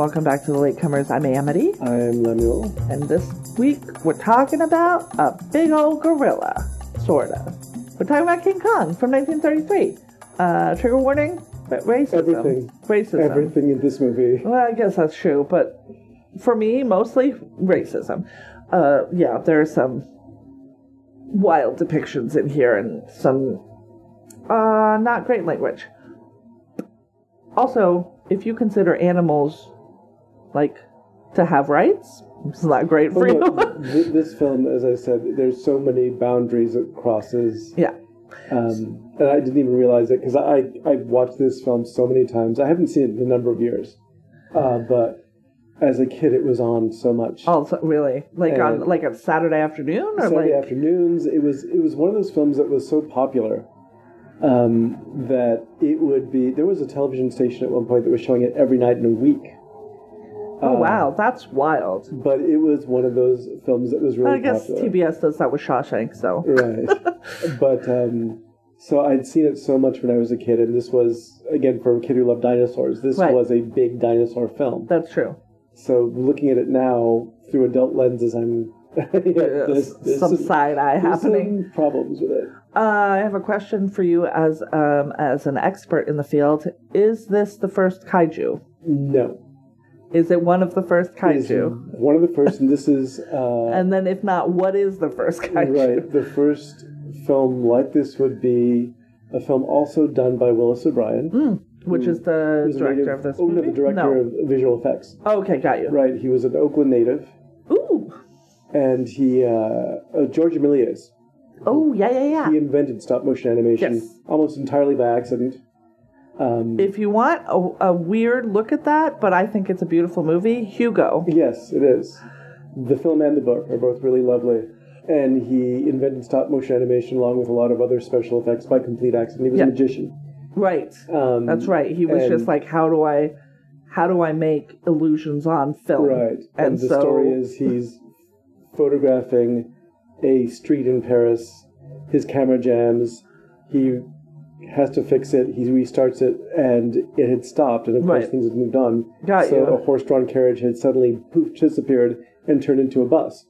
welcome back to the Latecomers. I'm Amity, I am Lemuel. and this week we're talking about a big old gorilla, sorta. We're talking about King Kong from 1933. Uh, trigger warning: ra- racism. Everything. Racism. Everything in this movie. Well, I guess that's true, but for me, mostly racism. Uh, yeah, there are some wild depictions in here and some uh, not great language. Also, if you consider animals like to have rights, it's not great for Well, you. look, this film, as I said, there's so many boundaries it crosses. yeah. Um, and I didn't even realize it because I, I've watched this film so many times. I haven't seen it in a number of years. Uh, but as a kid, it was on so much. Also, really, like on like a Saturday afternoon, or Saturday like afternoons. It was it was one of those films that was so popular um, that it would be. There was a television station at one point that was showing it every night in a week. Oh Uh, wow, that's wild. But it was one of those films that was really I guess popular. TBS does that with Shawshank, so right. but um, so I'd seen it so much when I was a kid, and this was again for a kid who loved dinosaurs. This Right. was a big dinosaur film. that's true. So looking at it now through adult lenses, I'm yeah, there's, there's some some, side eye happening. some problems with it. Uh, I have a question for you as um, as an expert in the field. Is this the first kaiju? No, Is it one of the first kaiju? one of the first, and this is uh, And then, if not, what is the first kaiju? right. The first film like this would be a film also done by Willis O'Brien. Which is the director native- of this oh, movie? no, the director of visual effects. Okay, got you. Right, he was an Oakland native. Ooh. and he uh, uh, Georges Méliès. Oh yeah, yeah, yeah. He invented stop motion animation Yes. almost entirely by accident. Um, If you want a, a weird look at that, but I think it's a beautiful movie, Hugo. yes, it is. The film and the book are both really lovely. And he invented stop motion animation along with a lot of other special effects by complete accident. He was Yeah. a magician. Right. Um, That's right. He was just like, how do I, how do I make illusions on film? Right. And, And the so- story is he's photographing a street in Paris. His camera jams. He has to fix it. He restarts it, and it had stopped. And of course, things had moved on. Got so you. a horse-drawn carriage had suddenly poof disappeared and turned into a bus.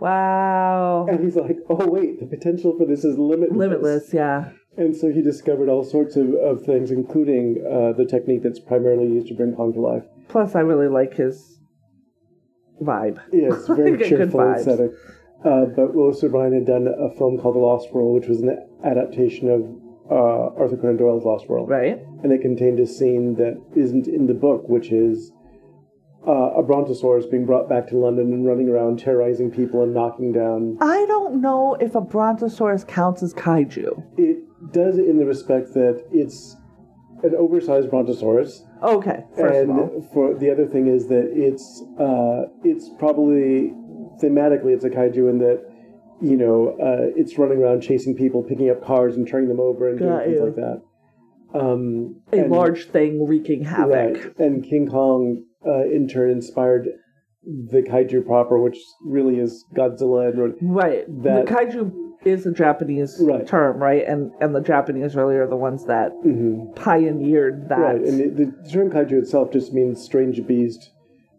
Wow. And he's like, "Oh wait, the potential for this is limitless." Limitless, yeah. And so he discovered all sorts of, of things, including uh, the technique that's primarily used to bring Kong to life. Plus, I really like his vibe. Yes, very Good cheerful vibes. aesthetic. Uh, but Willis O'Brien had done a film called The Lost World, which was an adaptation of uh, Arthur Conan Doyle's Lost World. Right? And it contained a scene that isn't in the book, which is uh, a brontosaurus being brought back to London and running around terrorizing people and knocking down. I don't know if a brontosaurus counts as kaiju. It does in the respect that it's an oversized brontosaurus. Okay, first and of all. for the other thing is that it's uh, it's probably thematically it's a kaiju in that you know uh, it's running around chasing people, picking up cars and turning them over and doing Got things like that. Um, A and- large thing wreaking havoc. right? And King Kong uh, in turn inspired the kaiju proper, which really is Godzilla and Right. That- the kaiju is a Japanese Right. term, right? And and the Japanese really are the ones that pioneered that. Right, and the, the term kaiju itself just means strange beast.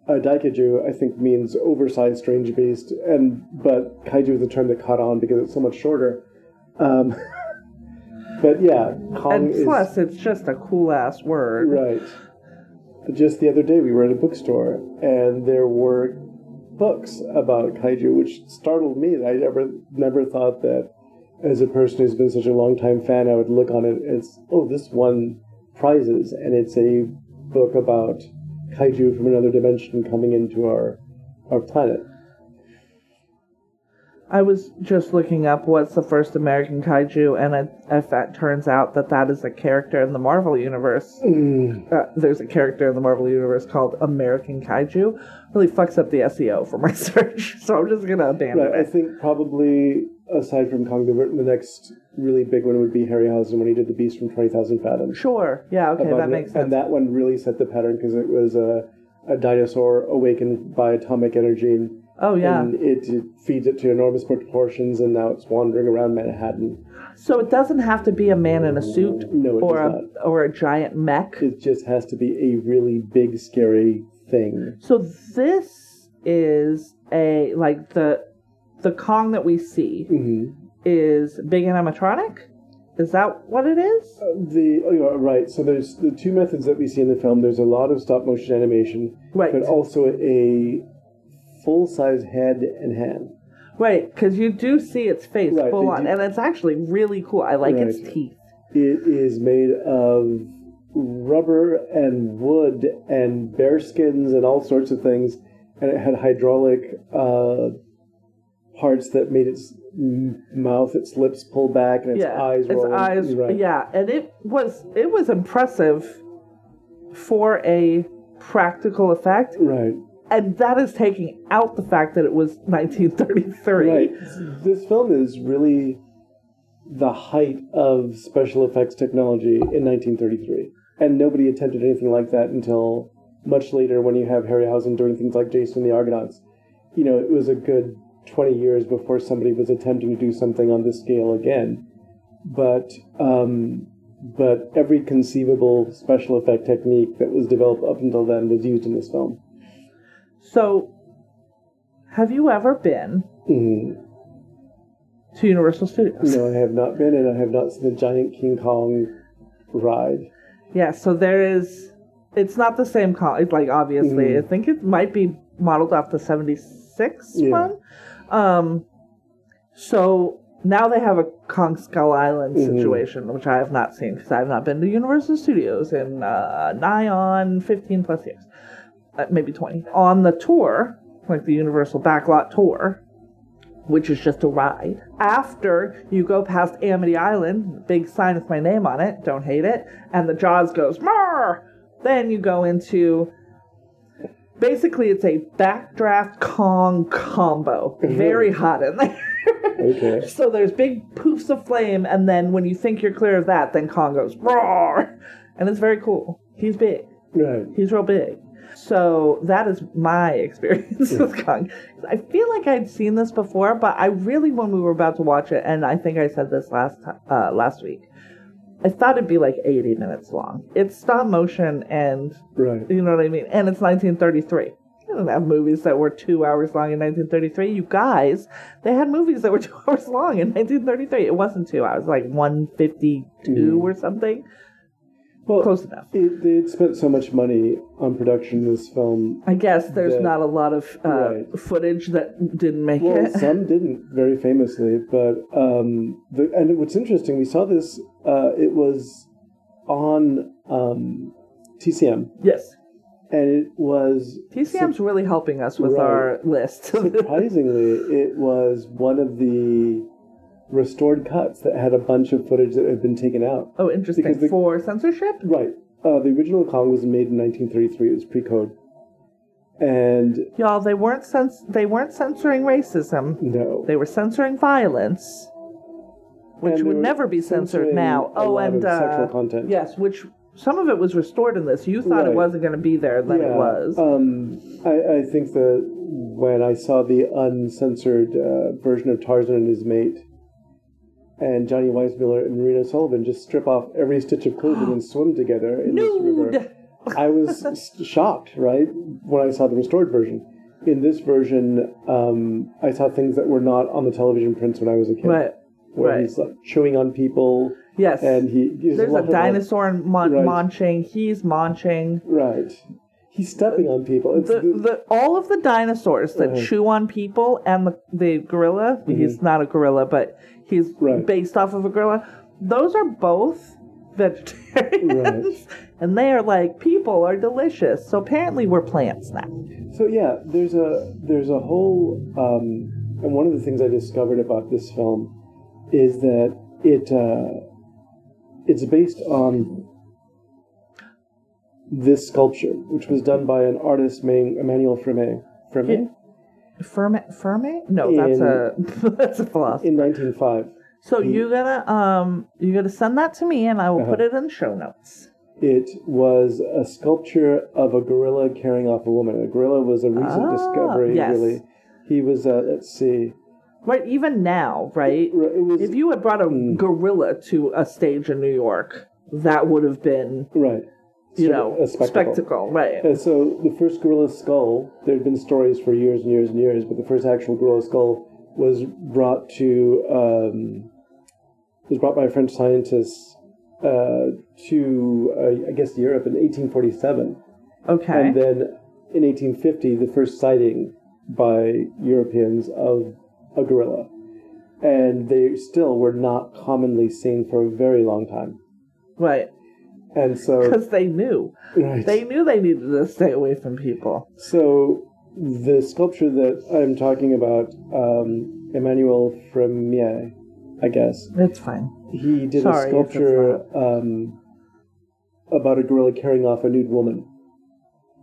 Uh, daikaiju, I think, means oversized strange beast, and but kaiju is the term that caught on because it's so much shorter. Um, but yeah, Kong and is plus, it's just a cool ass word. right. Just the other day, we were at a bookstore, and there were books about kaiju, which startled me. I never never thought that, as a person who's been such a long time fan, I would look on it as, oh, this won prizes, and it's a book about kaiju from another dimension coming into our our planet. I was just looking up what's the first American kaiju, and it, if that turns out that that is a character in the Marvel universe, Mm. uh, there's a character in the Marvel universe called American Kaiju. Really fucks up the SEO for my search, so I'm just gonna abandon Right, I think probably aside from Kong the, the next really big one would be Harryhausen when he did the Beast from Twenty Thousand Fathoms. Sure, yeah, okay, that it. makes sense. And that one really set the pattern because it was a, a dinosaur awakened by atomic energy. And, oh yeah, and it, it feeds it to enormous proportions, and now it's wandering around Manhattan. so it doesn't have to be a man in a suit No, it or a or a giant mech. It just has to be a really big, scary thing. So this is a like the the Kong that we see hmm is big animatronic. Is that what it is? The oh, right. So there's the two methods that we see in the film. There's a lot of stop motion animation, Right. but also a full size head and hand. Right, because you do see its face Right, full on, do- and it's actually really cool. I like its teeth. It is made of rubber and wood and bear skins and all sorts of things, and it had hydraulic uh, parts that made its m- mouth, its lips pulled back, and its yeah, eyes its eyes. Right. Yeah, and it was it was impressive for a practical effect, Right. and that is taking out the fact that it was 1933. Right. This film is really the height of special effects technology in 1933. And nobody attempted anything like that until much later when you have Harryhausen doing things like Jason and the Argonauts. You know, it was a good 20 years before somebody was attempting to do something on this scale again. But um, but every conceivable special effect technique that was developed up until then was used in this film. So, have you ever been Mhm. to Universal Studios? No, I have not been, and I have not seen the giant King Kong ride. Yeah, so there is. It's not the same Kong. It's like obviously, Mhm. I think it might be modeled off the '76 Yeah. one. Um, so now they have a Kong Skull Island Mhm. situation, which I have not seen because I have not been to Universal Studios in uh, nigh on 15 plus years, uh, maybe 20. On the tour, like the Universal Backlot tour, which is just a ride. After you go past Amity Island, big sign with my name on it, don't hate it, and the Jaws goes, Mar! Then you go into. Basically, it's a backdraft Kong combo. Very hot in there. Okay. so there's big poofs of flame, and then when you think you're clear of that, then Kong goes, roar! And it's very cool. He's big. Right. He's real big. So that is my experience with Kong. I feel like I'd seen this before, but I really, when we were about to watch it, and I think I said this last uh, last week, I thought it'd be like 80 minutes long. It's stop motion, and Right. you know what I mean. And it's 1933. They didn't have movies that were two hours long in 1933. You guys, they had movies that were two hours long in 1933. It wasn't two hours, like 152 Mm. or something. Well, Close enough. it, they had spent so much money on production of this film. I guess there's The- not a lot of uh, Right. footage that didn't make it. Well, it. some didn't very famously, but um, the and what's interesting, we saw this. Uh, it was on um, TCM, yes, and it was TCM's really helping us with Right. our list. surprisingly, it was one of the restored cuts that had a bunch of footage that had been taken out. oh, interesting. Because the- For censorship? Right. Uh, the original Kong was made in 1933. It was pre-code, and Y'all, they weren't cens- they weren't censoring racism. no, They were censoring violence, which would never be censored now. Oh, and uh, sexual content. yes, which some of it was restored in this. You thought it wasn't going to be there, then it was. Um, I, I think that when I saw the uncensored uh, version of Tarzan and his mate, and Johnny Weissmuller and Maureen O'Sullivan just strip off every stitch of clothing and swim together in this river, I was shocked, right, when I saw the restored version. In this version, um, I saw things that were not on the television prints when I was a kid. Right. Where right. he's like chewing on people, Yes. and he there's, a of- dinosaur mon- Right. munching. He's munching. right? He's stepping on people. It's the, the- all of the dinosaurs that Uh-huh. chew on people and the the gorilla he's not a gorilla but he's Mm-hmm. Right. based off of a gorilla those are both vegetarians Right. and they are like people are delicious so apparently we're plants now So yeah, there's a there's a whole um, and one of the things I discovered about this film is that it uh, it's based on this sculpture, which was done by an artist named Emmanuel Freme. Freme Ferme, Ferme? No, that's a that's a philosophy. in 1905. So you're gonna um you're gonna send that to me and I will put Uh-huh. it in the show notes. It was a sculpture of a gorilla carrying off a woman. A gorilla was a recent Ah, discovery, yes. really. He was, uh, let's see, Right, even now, right? it was If you had brought a Mm. gorilla to a stage in New York, that would have been right. you sort know a spectacle. spectacle, right? And so the first gorilla skull, there had been stories for years and years and years, but the first actual gorilla skull was brought to um, was brought by a French scientists uh, to uh, I guess Europe in 1847, Okay, and then in 1850 the first sighting by Europeans of a gorilla, and they still were not commonly seen for a very long time, right, and so because they knew right. they knew they needed to stay away from people. So the sculpture that I'm talking about, um, Emmanuel Frémiet, I guess, It's fine. he did Sorry a sculpture um, about a gorilla carrying off a nude woman,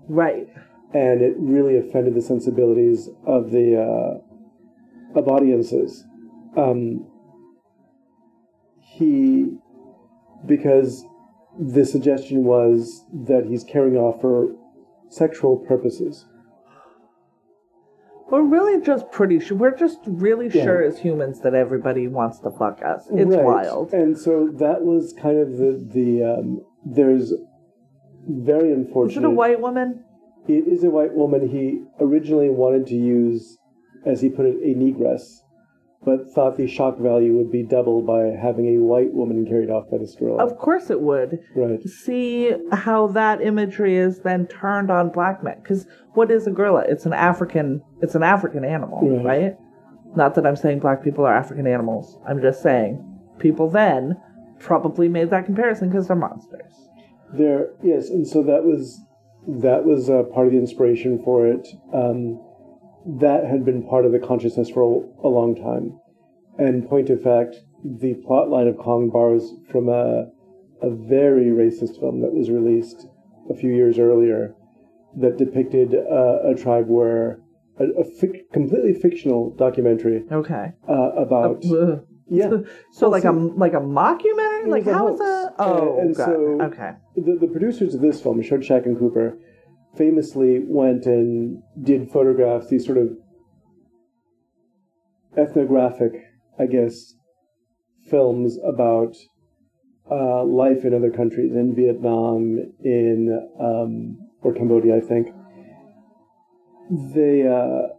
Right. and it really offended the sensibilities of the uh, of audiences. Um, he because the suggestion was that he's carrying off for sexual purposes. We're really just pretty sure. We're just really Yeah. sure as humans that everybody wants to fuck us. It's Right. wild. And so that was kind of the the um, there's very Is unfortunate. it a white woman? It is a white woman. He originally wanted to use, as he put it, a negress, but thought the shock value would be doubled by having a white woman carried off by this gorilla. Of course it would. right. See how that imagery is then turned on black men. Because what is a gorilla? It's an African. It's an African animal, Right. right? Not that I'm saying black people are African animals. I'm just saying people then probably made that comparison because they're monsters. There, yes, and so that was that was uh, part of the inspiration for it. Um, that had been part of the consciousness for a, a long time. And point of fact, the plot line of Kong borrows from a a very racist film that was released a few years earlier that depicted uh, a tribe where a, a fic- completely fictional documentary Okay. uh, about Ugh. yeah So Well, like see- a like a mockumentary? Like how is that? Uh, Oh, and God. so- okay. the, the producers of this film, Schoedsack and Cooper, famously went and did photographs, these sort of ethnographic, I guess, films about uh, life in other countries, in Vietnam, in um, or Cambodia, I think. They uh,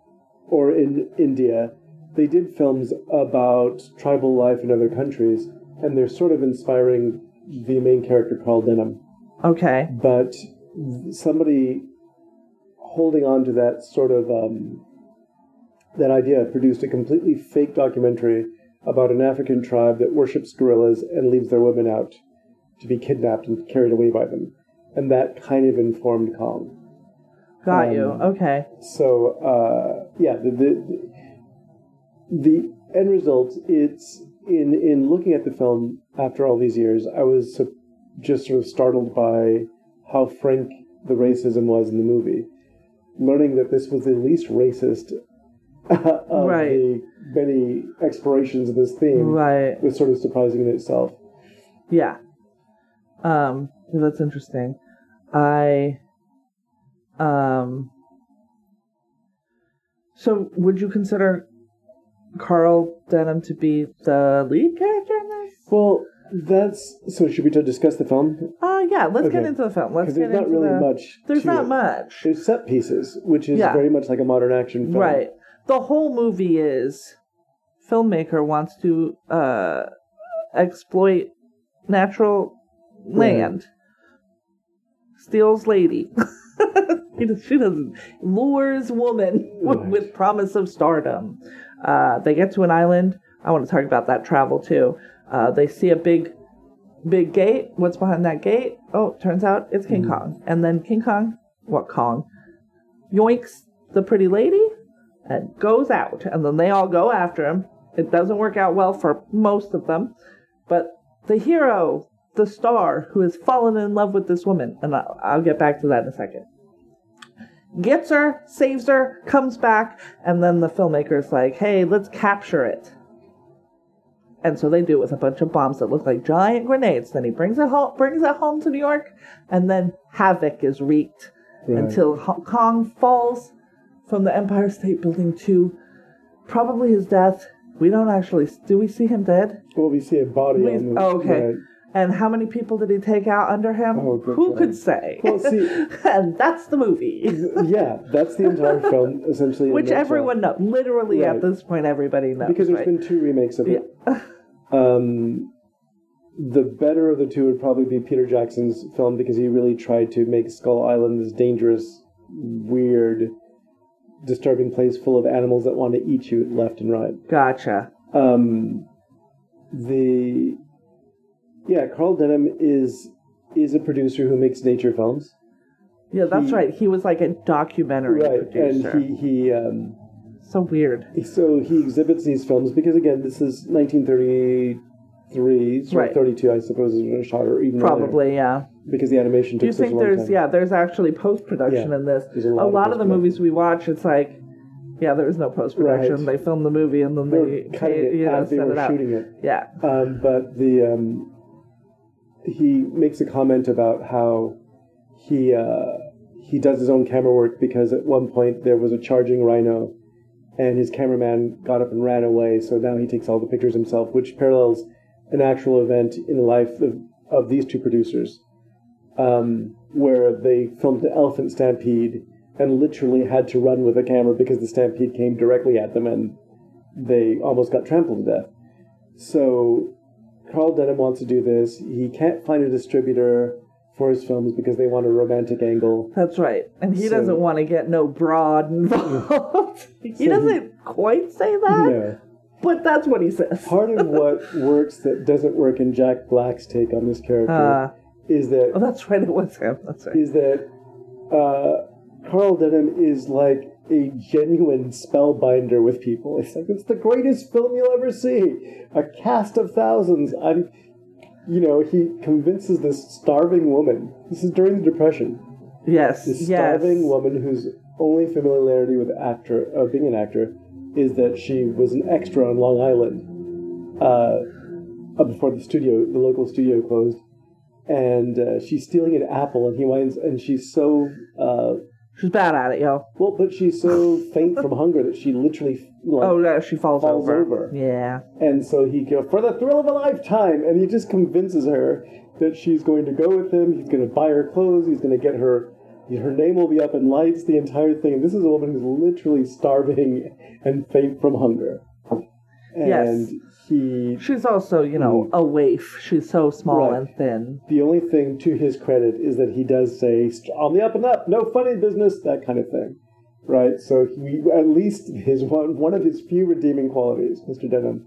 or in India, they did films about tribal life in other countries, and they're sort of inspiring the main character Carl Denham Okay. but somebody holding on to that sort of um, that idea produced a completely fake documentary about an African tribe that worships gorillas and leaves their women out to be kidnapped and carried away by them, and that kind of informed Kong. Got Um, you. Okay. So uh, yeah, the, the the end result it's in in looking at the film after all these years, I was just sort of startled by how frank the racism was in the movie. Learning that this was the least racist of Right. the many explorations of this theme Right. was sort of surprising in itself. Yeah. Um, that's interesting. I um so would you consider Carl Denham to be the lead character in this? Well, that's so. Should we discuss the film? Uh yeah, let's get into the film. Let's get there's not into really the much. There's not it. much. There's set pieces, which is Yeah. very much like a modern action film. Right. The whole movie is filmmaker wants to uh exploit natural land. Steals lady. He she doesn't lures woman with, Right. with promise of stardom. Uh, they get to an island. I want to talk about that travel too. Uh, they see a big, big gate. What's behind that gate? Oh, turns out it's King Mhm. Kong. And then King Kong, what Kong, yoinks the pretty lady and goes out. And then they all go after him. It doesn't work out well for most of them, but the hero, the star, who has fallen in love with this woman, and I'll, I'll get back to that in a second gets her, saves her, comes back, and then the filmmaker's like, hey, let's capture it. And so they do it with a bunch of bombs that look like giant grenades. Then he brings it home, brings it home to New York, and then havoc is wreaked Right. until Hong Kong falls from the Empire State Building to probably his death. We don't actually do we see him dead? Well, we see a body We- the oh, okay. right. And how many people did he take out under him? Oh, Who God. could say? Well, see- and that's the movie. yeah, that's the entire film essentially. Which everyone knows. Literally Right. at this point, everybody knows. because there's right? been two remakes of it. Um, the better of the two would probably be Peter Jackson's film because he really tried to make Skull Island this dangerous, weird, disturbing place full of animals that want to eat you left and right. Gotcha. Um, the yeah, Carl Denham is is a producer who makes nature films, Yeah, that's He- right. He was like a documentary right? producer. And he he um, so weird. so he exhibits these films because again, this is 1933, so Right. 32, I suppose, is when it shot or even earlier, Probably, yeah. because the animation Do you think there's time. yeah, there's actually post production Yeah, in this. a A lot lot, of of the movies we watch, it's like yeah, there was no post production. Right. They filmed the movie and then They they cutting it you know, they were it shooting it. Yeah. Um, but the um, he makes a comment about how he uh, he does his own camera work because at one point there was a charging rhino, and his cameraman got up and ran away. So now he takes all the pictures himself, which parallels an actual event in the life of, of these two producers, um, where they filmed the elephant stampede and literally had to run with a camera because the stampede came directly at them and they almost got trampled to death. So Carl Denham wants to do this. He can't find a distributor for his films because they want a romantic angle. That's right. And he So- doesn't want to get no broad involved. he So doesn't quite say that, No. but that's what he says. Part of what works that doesn't work in Jack Black's take on this character Uh, is that oh, that's right. It was him. That's right. is that uh, Carl Denham is like a genuine spellbinder with people. It's like it's the greatest film you'll ever see. A cast of thousands. I'm, you know, he convinces this starving woman. This is during the Depression. Yes. This yes. starving woman whose only familiarity with actor, uh, being an actor, is that she was an extra on Long Island uh, uh, before the studio, the local studio closed, and uh, she's stealing an apple, and he winds, and she's so uh, She's bad at it, yo. well, but she's so faint from hunger that she literally like, Oh, no, she falls, falls over. over. Yeah. and so he goes for the thrill of a lifetime, and he just convinces her that she's going to go with him. He's going to buy her clothes. He's going to get her. Her name will be up in lights. The entire thing. This is a woman who's literally starving and faint from hunger. And Yes. He. She's also, you know, a waif. She's so small Mm. Right. and thin. The only thing to his credit is that he does say on the up and up, no funny business, that kind of thing. Right? So he, at least his one one of his few redeeming qualities, Mr. Denham,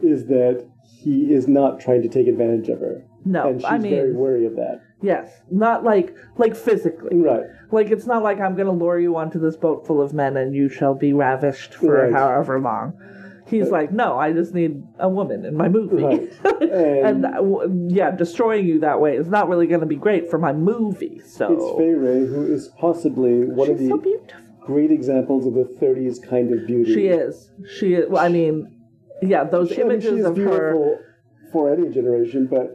is that he is not trying to take advantage of her. No, and she's I very wary of that. yes, not like like physically. Right. Like it's not like I'm going to lure you onto this boat full of men and you shall be ravished for Right. however long. He's like, no, I just need a woman in my movie. Right. and And- yeah, destroying you that way is not really going to be great for my movie. So It's Fay Wray, who is possibly one of the so great examples of the 30s kind of beauty. She is. She is. Well, I mean, yeah, those She, I mean, images she is of her. beautiful for any generation, but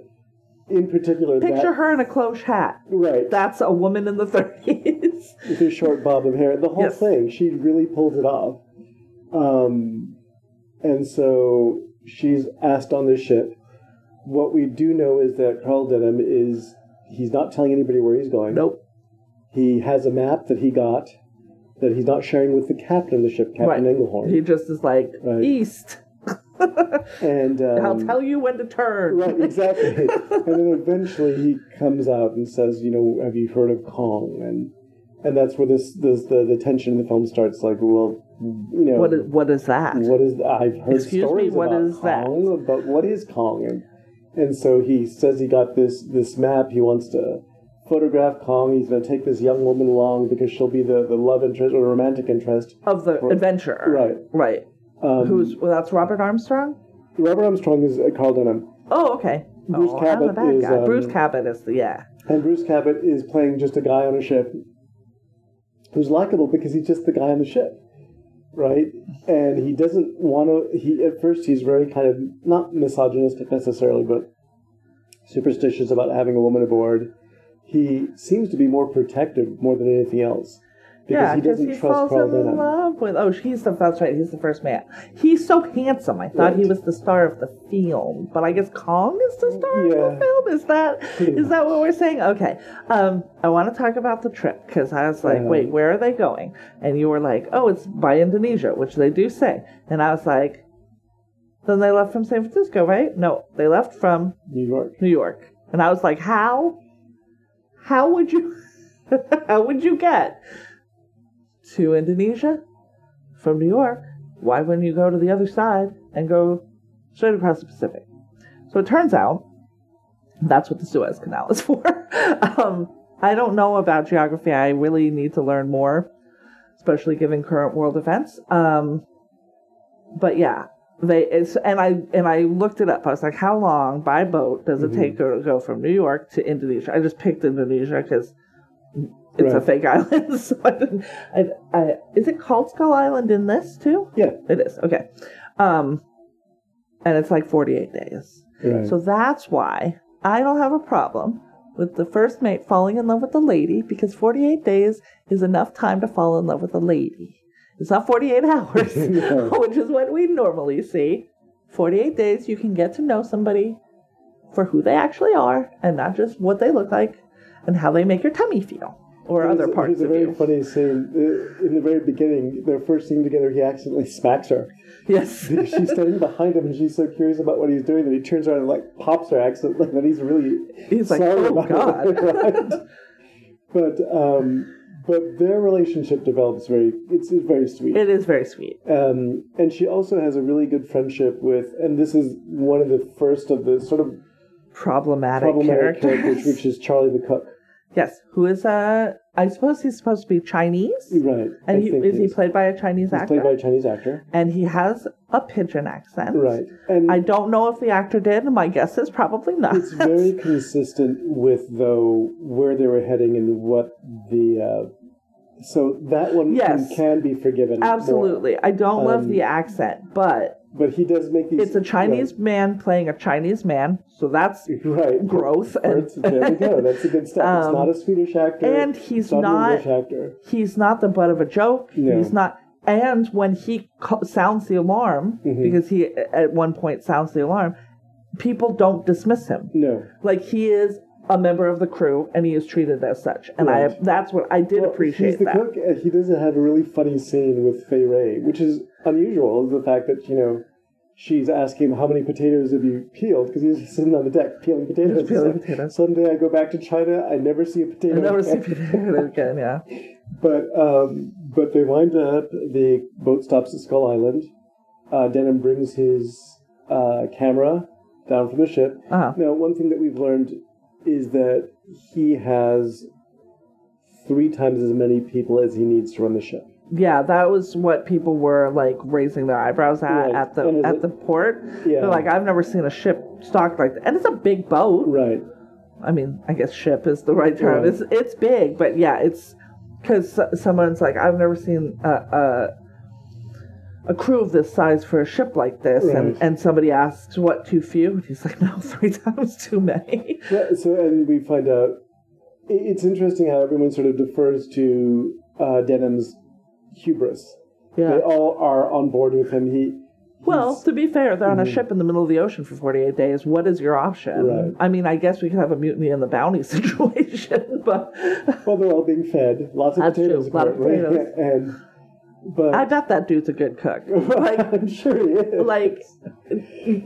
in particular, Picture that, her in a cloche hat. right. That's a woman in the 30s. with her short bob of hair. The whole Yes. thing, she really pulls it off. Um, and so she's asked on this ship. What we do know is that Carl Denham is he's not telling anybody where he's going. nope. He has a map that he got that he's not sharing with the captain of the ship, Captain Right. Englehorn. He just is like, Right. east. and um, I'll tell you when to turn. Right, exactly. and then eventually he comes out and says, you know, have you heard of Kong? And and that's where this, this the, the tension in the film starts. Like, well, you know, What is, what is that? what is I've heard Excuse me, stories what about is that? Kong, but what is Kong? And and so he says he got this this map. He wants to photograph Kong. He's going to take this young woman along because she'll be the, the love interest or romantic interest. Of the adventurer. Right. Right. Um, Who's, well, that's Robert Armstrong? Robert Armstrong is uh, Carl Denham, Oh, okay. Bruce oh, I'm the bad is, guy. um, Bruce Cabot is the, yeah. and Bruce Cabot is playing just a guy on a ship who's likable because he's just the guy on the ship, right? And he doesn't want to. He at first he's very kind of not misogynistic necessarily, but superstitious about having a woman aboard. He seems to be more protective more than anything else. Yeah, he doesn't he trust falls Carl in Denham. love with. Oh, he's the that's right. He's the first man. He's so handsome. I thought he was the star of the film, but I guess Kong is the star of the film. Is that is that what we're saying? Okay. Um, I want to talk about the trip because I was like, Uh-huh. wait, where are they going? And you were like, oh, it's by Indonesia, which they do say. And I was like, then they left from San Francisco, right? No, they left from New York. New York. And I was like, how? How would you how would you get to Indonesia from New York? Why wouldn't you go to the other side and go straight across the Pacific? So it turns out that's what the Suez Canal is for. um, I don't know about geography. I really need to learn more, especially given current world events. Um, but yeah, they it's and I and I looked it up. I was like, how long by boat does it Mhm. take to go from New York to Indonesia? I just picked Indonesia because it's a fake island. so I didn't. I, I, is it called Skull Island in this too? Yeah. It is okay. Um, and it's like forty eight days. Right. So that's why I don't have a problem with the first mate falling in love with the lady because 48 days is enough time to fall in love with a lady. It's not 48 hours, which is what we normally see. 48 days, you can get to know somebody for who they actually are and not just what they look like and how they make your tummy feel or other There's- parts there's of a very you. funny scene uh, in the very beginning. Their first scene together, he accidentally smacks her. Yes. she's standing behind him, and she's so curious about what he's doing that he turns around and like pops her accidentally. And he's really He's like, oh, about God. it, right? But um, but their relationship develops very. It's, it's very sweet. It is very sweet. Um, and she also has a really good friendship with, and this is one of the first of the sort of Problematic, problematic characters. which is Charlie the cook. yes. Who is, uh, I suppose he's supposed to be Chinese? Right. And he, is he played by a Chinese He's actor? played by a Chinese actor. and he has a pidgin accent. Right. And I don't know if the actor did. My guess is probably not. it's very consistent with though where they were heading and what the. Uh, so that one Yes. can be forgiven. more. Absolutely. I don't love Um, the accent, but But he does make these. it's a Chinese man playing a Chinese man, so that's Right. growth. And, there we go. That's a good step. it's Um, not a Swedish actor. and he's it's not, not- he's not the butt of a joke. No. He's not. And when he co- sounds the alarm, Mhm. because he at one point sounds the alarm, people don't dismiss him. No. Like he is a member of the crew, and he is treated as such. And I that's what I did Well, appreciate He's the that. cook, and he does have a really funny scene with Fay Wray, which is unusual. Is the fact that you know she's asking him how many potatoes have you peeled because he's sitting on the deck peeling potatoes. Just peeling So potatoes. Someday I go back to China, I never see a potato. I never see again. potato again. Yeah. But um, but they wind up. The boat stops at Skull Island. Uh, Denham brings his uh, camera down from the ship. Uh-huh. Now, one thing that we've learned is that he has three times as many people as he needs to run the ship. Yeah, that was what people were like raising their eyebrows at Right. at the at it- the port. Yeah. They're like, I've never seen a ship stocked like that, and it's a big boat. Right. I mean, I guess ship is the right term. Right. It's it's big, but yeah, it's because someone's like, I've never seen a, a a crew of this size for a ship like this, and Right. and somebody asks, what too few? And he's like, no, three times too many. Yeah, so, and we find out it's interesting how everyone sort of defers to uh, Denham's hubris. Yeah. They all are on board with him. He. Well, to be fair, they're on a Mhm. ship in the middle of the ocean for 48 days. What is your option? Right. I mean, I guess we could have a mutiny in the bounty situation, but well, they're all being fed lots of That's true, potatoes, a lot of potatoes. and but I bet that dude's a good cook. Like, I'm sure he is. like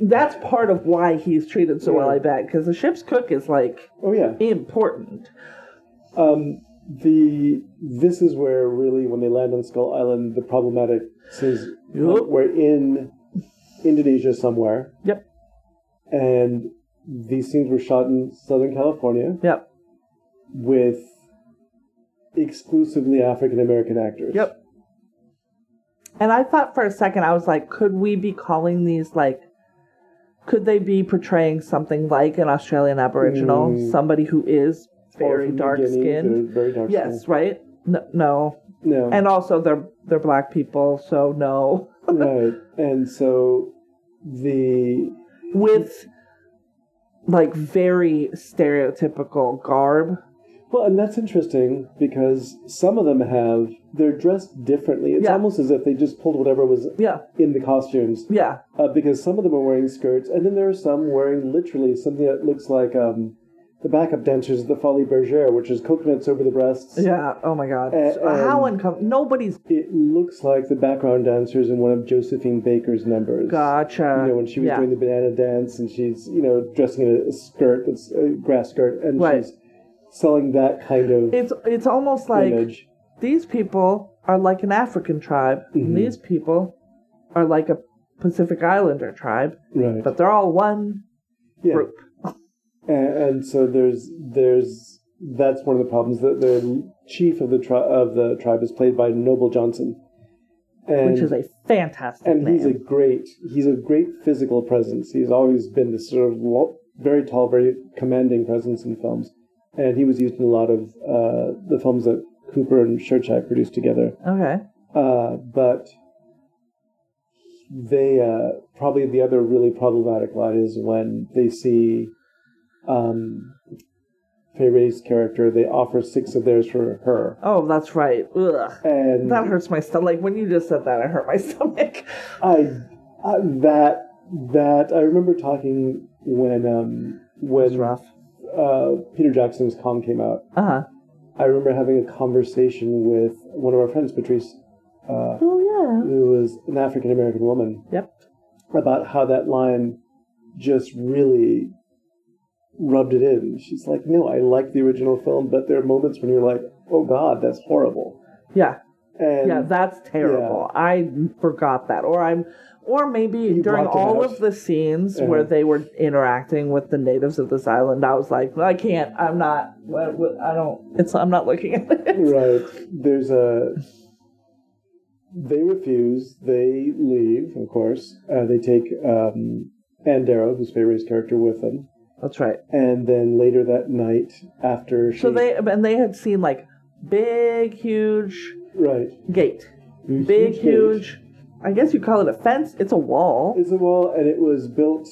that's part of why he's treated so well, I bet, because the ship's cook is like oh yeah. important. Um, the this is where really when they land on Skull Island, the problematic is Yup. we're in Indonesia somewhere, Yep, and these scenes were shot in Southern California yep, with exclusively African American actors. yep. And I thought for a second, I was like, could we be calling these like, could they be portraying something like an Australian Aboriginal, Mm. somebody who is very dark skinned? Very dark Yes, skinned. right? No, no, No. and also they're they're black people, so no. right. And so the With like very stereotypical garb. Well, and that's interesting because some of them have they're dressed differently. It's Yeah. almost as if they just pulled whatever was Yeah, in the costumes. yeah, Uh, because some of them are wearing skirts, and then there are some wearing literally something that looks like um, the backup dancers of the Folies Bergère, which is coconuts over the breasts. yeah. Oh my god. Uh, How um, uncom Nobody's It looks like the background dancers in one of Josephine Baker's numbers. gotcha. You know, when she was yeah. doing the banana dance and she's, you know, dressing in a skirt that's a grass skirt and Right. she's selling that kind of It's it's almost like image. These people are like an African tribe, Mhm. and these people are like a Pacific Islander tribe, Right. but they're all one yeah. group. And, and so there's there's that's one of the problems. that the chief of the tri- of the tribe is played by Noble Johnson, and which is a fantastic and he's a great he's a great physical presence. He's always been this sort of lo- very tall, very commanding presence in films, and he was used in a lot of uh, the films that Cooper and Schoedsack produced together. okay. Uh, but they uh, probably the other really problematic lot is when they see um, Fay Wray's character. They offer six of theirs for her, Oh, that's right. Ugh. and That hurts my stomach. Like when you just said that, it hurt my stomach. I, I that that I remember talking when um when rough. uh, Peter Jackson's Kong came out. Uh huh. I remember having a conversation with one of our friends, Patrice, uh, Oh yeah. who was an African American woman, Yep. about how that line just really rubbed it in. She's like, "No, I like the original film, but there are moments when you're like, oh God, that's horrible." Yeah. And Yeah. That's terrible. I forgot that, or I'm, or maybe You during all of the scenes Uh-huh. where they were interacting with the natives of this island, I was like, I can't. I'm not. I don't. It's. I'm not looking at it. right, there's a. They refuse. They leave. Of course, uh, they take um, Ann Darrow, who's Fay Wray's character, with them. That's right. And then later that night, after she So they and they had seen like big, huge right gate, big, gate. huge. I guess you call it a fence. It's a wall. It's a wall, and it was built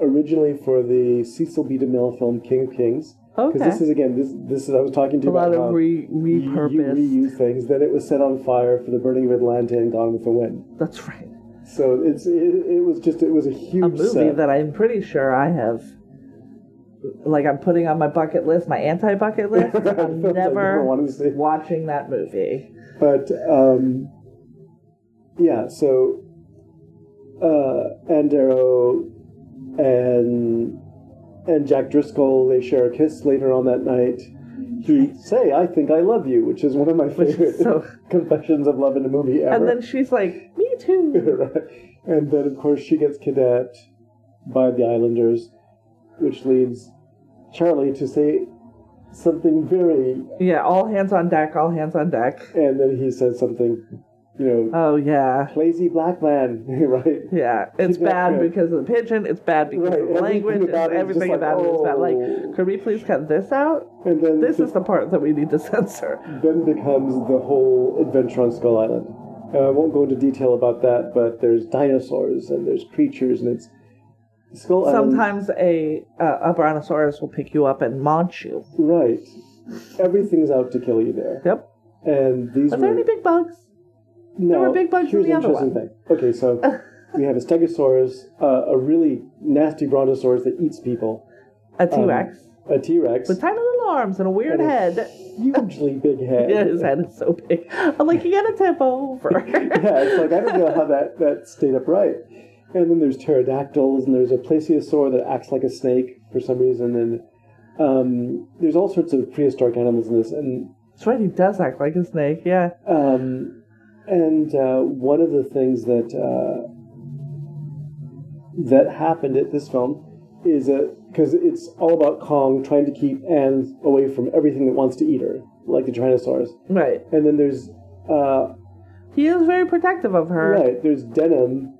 originally for the Cecil B. DeMille film King of Kings. Okay. Because this is again, this this is I was talking to a you about lot how of re- repurpose. reuse things. Then it was set on fire for the burning of Atlanta and Gone with the Wind. That's right. So it's it, it was just it was a huge A movie set. that I'm pretty sure I have. Like I'm putting on my bucket list, my anti-bucket list. I I'm never never wanted to see. watching that movie. But um, yeah, so uh, Ann Darrow and and Jack Driscoll they share a kiss later on that night. He say, "I think I love you," which is one of my favorite so- confessions of love in a movie ever. And then she's like, "Me too." right. And then, of course, she gets kidnapped by the Islanders, which leads Charlie to say something very. Yeah, all hands on deck. All hands on deck. And then he says something, you know, Oh yeah, lazy black man, right? yeah. It's Yeah, bad because of the pidgin. It's bad because Right, of the everything language. about and it is just everything like, about it is bad. oh. Like, could we please cut this out? And then This the- is the part that we need to censor. then becomes the whole adventure on Skull Island. Uh, I won't go into detail about that, but there's dinosaurs and there's creatures, and it's Skull Island. Sometimes a uh, a brontosaurus will pick you up and munch you. right? Everything's out to kill you there. Yep. And these Are were there any big bugs? No, were big bugs in the other interesting thing. Okay, so we have a Stegosaurus, uh, a really nasty brontosaurus that eats people, A T Rex a T Rex, with tiny little arms and a weird and a head. hugely big head. Yeah, his head is so big. I'm like, you gotta tip over. yeah, it's like I don't know how that that stayed upright. And then there's pterodactyls, and there's a plesiosaur that acts like a snake for some reason, and um, there's all sorts of prehistoric animals in this. And That's right, he does act like a snake. Yeah. um, and uh, one of the things that uh, that happened at this film is that because it's all about Kong trying to keep Anne away from everything that wants to eat her, like the Tyrannosaurus. Right. And then there's uh, He is very protective of her, right, there's Denham.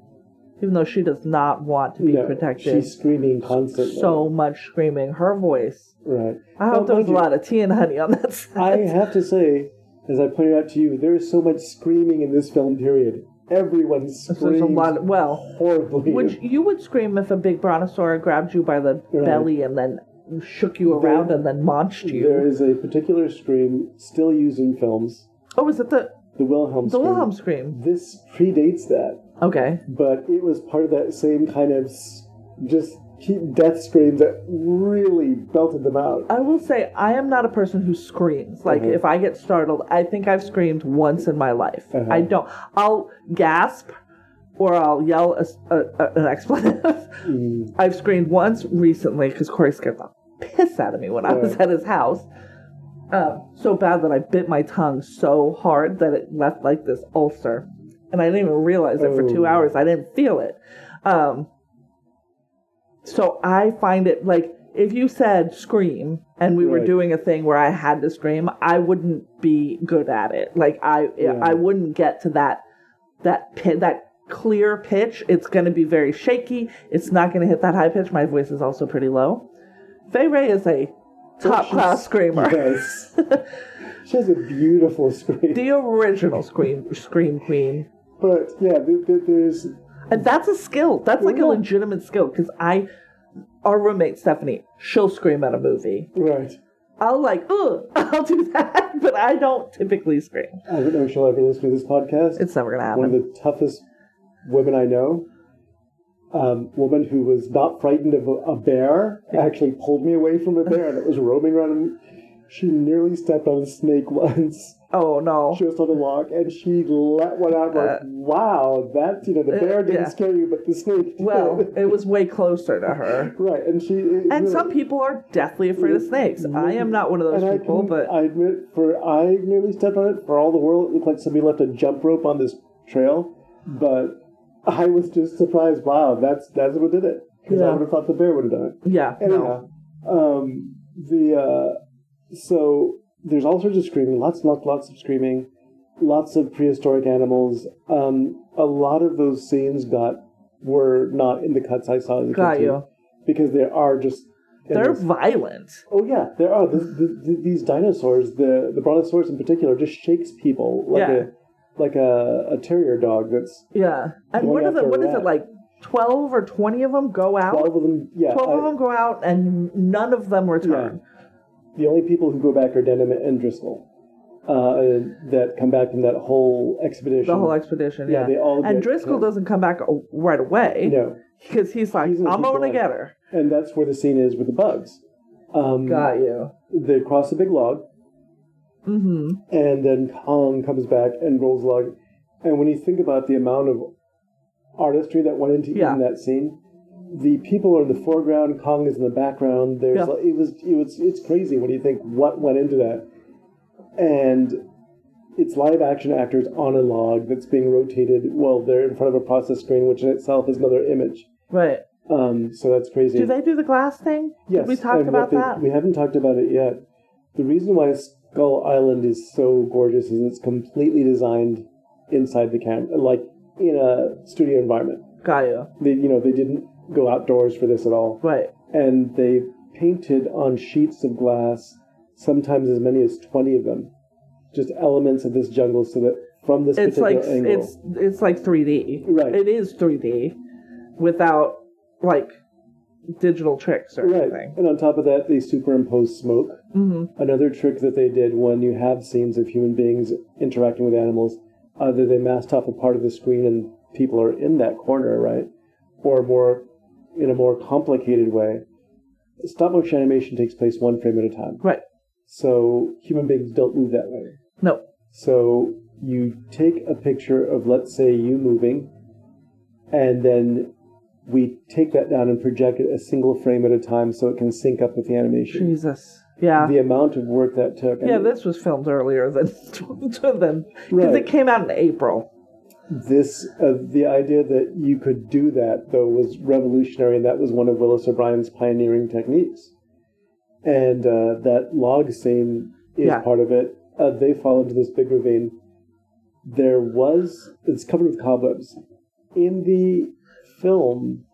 even though she does not want to be No, protected. She's screaming constantly. so much screaming. Her voice. right. I hope there was a lot of tea and honey on that set. I have to say, as I pointed out to you, there is so much screaming in this film. Period. Everyone screams there's a lot. Of, well, horribly. which you would scream if a big brontosaur grabbed you by the Right. belly and then shook you around and then launched you. There is a particular scream still used in films, oh, is it the the Wilhelm Scream? the scream. Wilhelm scream? This predates that, Okay. but it was part of that same kind of just death screams that really belted them out. I will say I am not a person who screams. Like Mhm. if I get startled, I think I've screamed once in my life. Uh-huh. I don't. I'll gasp or I'll yell a, a- a- an expletive. Mm, I've screamed once recently because Corey scared the piss out of me when I was at his house. Um, so bad that I bit my tongue so hard that it left like this ulcer, and I didn't even realize it for two hours. I didn't feel it. Um, so I find it like if you said scream and we were doing a thing where I had to scream, I wouldn't be good at it. Like I, Yeah. I wouldn't get to that that pit that clear pitch. It's going to be very shaky. It's not going to hit that high pitch. My voice is also pretty low. Fay Wray is a top class screamer. Yes. she has a beautiful scream. The original scream scream queen. But yeah, th- th- there's And that's a skill. That's like a legitimate skill because I, our roommate Stephanie, she'll scream at a movie. right. I'll like, ugh, I'll do that, but I don't typically scream. I don't know if she'll ever listen to this podcast. It's never gonna happen. one of the toughest women I know. Um, woman who was not frightened of a, a bear actually pulled me away from a bear that was roaming around. And she nearly stepped on a snake once. Oh no. She was on a walk and she let one out. Like, Uh, wow, that you know the uh, bear didn't yeah. scare you, but the snake. Did. Well, it was way closer to her. right, and she. it And some people are deathly afraid of snakes. I am not one of those and I people, can- but I admit, for I nearly stepped on it. For all the world, it looked like somebody left a jump rope on this trail, but I was just surprised. Wow, that's that's what did it. Because I would have thought the bear would have done it. yeah, no. Um, the uh, so there's all sorts of screaming, lots, lots, lots of screaming, lots of prehistoric animals. Um, a lot of those scenes got were not in the cuts I saw. In the Got cartoon you. because there are just They're endless- violent. Oh yeah, there are the, the, the, these dinosaurs. The the brontosaurus in particular just shakes people like Yeah. a like a, a terrier dog. That's Yeah. And what is after it? What is it like? Twelve or twenty of them go out. twelve of them. Yeah, Twelve of them go out, and none of them return. The only people who go back are Denham and Driscoll. Uh, that come back from that whole expedition. The whole expedition, Yeah, yeah. they all and Driscoll killed. doesn't come back right away No, because he's like, He's gonna "I'm going to get her." and that's where the scene is with the bugs. Um, Got you. They cross a big log, Mm-hmm. and then Kong comes back and rolls log. And when you think about the amount of artistry that went into Yeah. that scene, the people are in the foreground, Kong is in the background. There's Yeah. like, it was it was it's crazy when you think what went into that, and it's live action actors on a log that's being rotated while they're in front of a process screen, which in itself is another image. Right. Um, so that's crazy. Do they do the glass thing? Yes, Did we talked about they- that? We haven't talked about it yet. The reason why Skull Island is so gorgeous is it's completely designed inside the camera, like in a studio environment. Got you. They, you know, they didn't go outdoors for this at all, Right. and they painted on sheets of glass, sometimes as many as twenty of them, just elements of this jungle, so that from this It's particular like angle, it's it's like 3D. Right. It is 3D without like digital tricks or right, anything. and on top of that, they superimpose smoke. hmm Another trick that they did when you have scenes of human beings interacting with animals, either they masked off a part of the screen and people are in that corner, right? Or more in a more complicated way. Stop motion animation takes place one frame at a time. Right. So human beings don't move that way. No. So you take a picture of, let's say, you moving, and then we take that down and project it a single frame at a time so it can sync up with the animation. Jesus. Yeah. The amount of work that took. I yeah, mean, this was filmed earlier than than because Right. it came out in April. This uh, the idea that you could do that though was revolutionary and that was one of willis o'brien's pioneering techniques. And uh, that log scene is Yeah. part of it. Uh, they fall into this big ravine. There was it's covered with cobwebs. In the film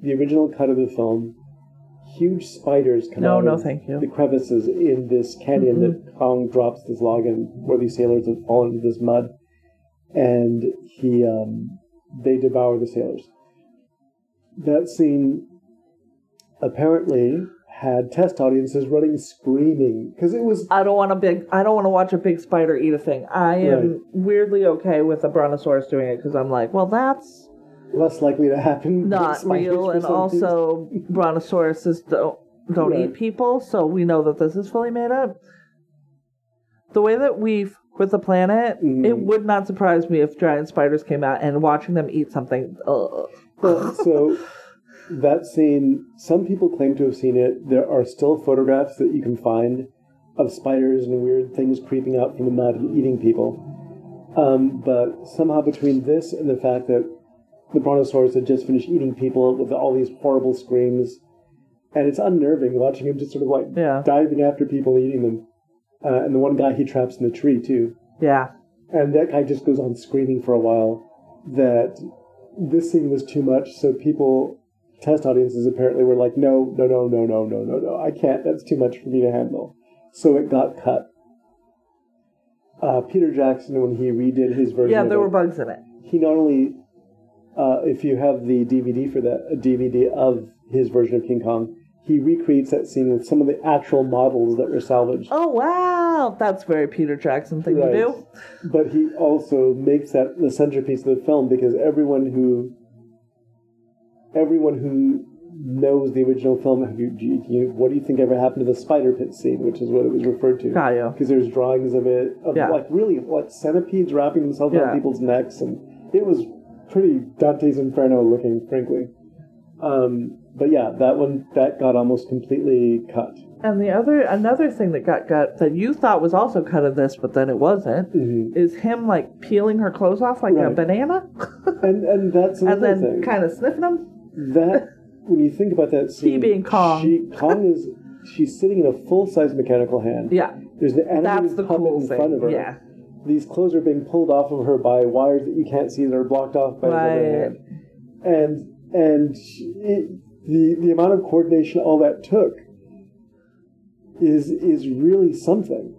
the original cut of the film huge spiders come No, out no, of thank you. the crevices in this canyon that Kong drops this log in, where these sailors have fallen into this mud, and he um, they devour the sailors. That scene apparently had test audiences running screaming because it was I don't want a big. I don't want to watch a big spider eat a thing. I am Right. weirdly okay with a brontosaurus doing it because I'm like, well, that's less likely to happen. not real, and also brontosauruses don't don't Right. eat people, so we know that this is fully made up. The way that we've with the planet, Mhm. it would not surprise me if giant spiders came out and watching them eat something. Ugh. Well, so that scene, some people claim to have seen it. There are still photographs that you can find of spiders and weird things creeping out from the mud and eating people. Um, but somehow between this and the fact that the brontosaurus had just finished eating people with all these horrible screams, and it's unnerving watching him just sort of like Yeah. diving after people eating them. Uh, and the one guy he traps in the tree too. Yeah, And that guy just goes on screaming for a while that this scene was too much. So people, test audiences apparently were like, no, no, no, no, no, no, no, no. I can't. That's too much for me to handle. So it got cut. Uh, Peter Jackson, when he redid his version, yeah, there it, were bugs in it. he not only, uh, if you have the DVD for that, a DVD of his version of King Kong, he recreates that scene with some of the actual models that were salvaged. Oh wow, that's very Peter Jackson thing Right. to do. but he also makes that the centerpiece of the film because everyone who everyone who knows the original film have you, you, you- what do you think ever happened to the spider pit scene which is what it was referred to Got you. because there's drawings of it of Yeah. like really like centipedes wrapping themselves Yeah. around people's necks and it was pretty dante's inferno looking frankly um, but yeah that one that got almost completely cut And the other another thing that got cut that you thought was also cut of this, but then it wasn't, Mhm. is him like peeling her clothes off like a banana, and and that's and then thing kind of sniffing them. that when you think about that scene, being Kong. she Kong is she's sitting in a full size mechanical hand. Yeah, There's an animated the puppet cool in thing. front of her. Yeah, These clothes are being pulled off of her by wires that you can't see that are blocked off by Right. his other hand. And and she, it, the the amount of coordination all that took is is really something.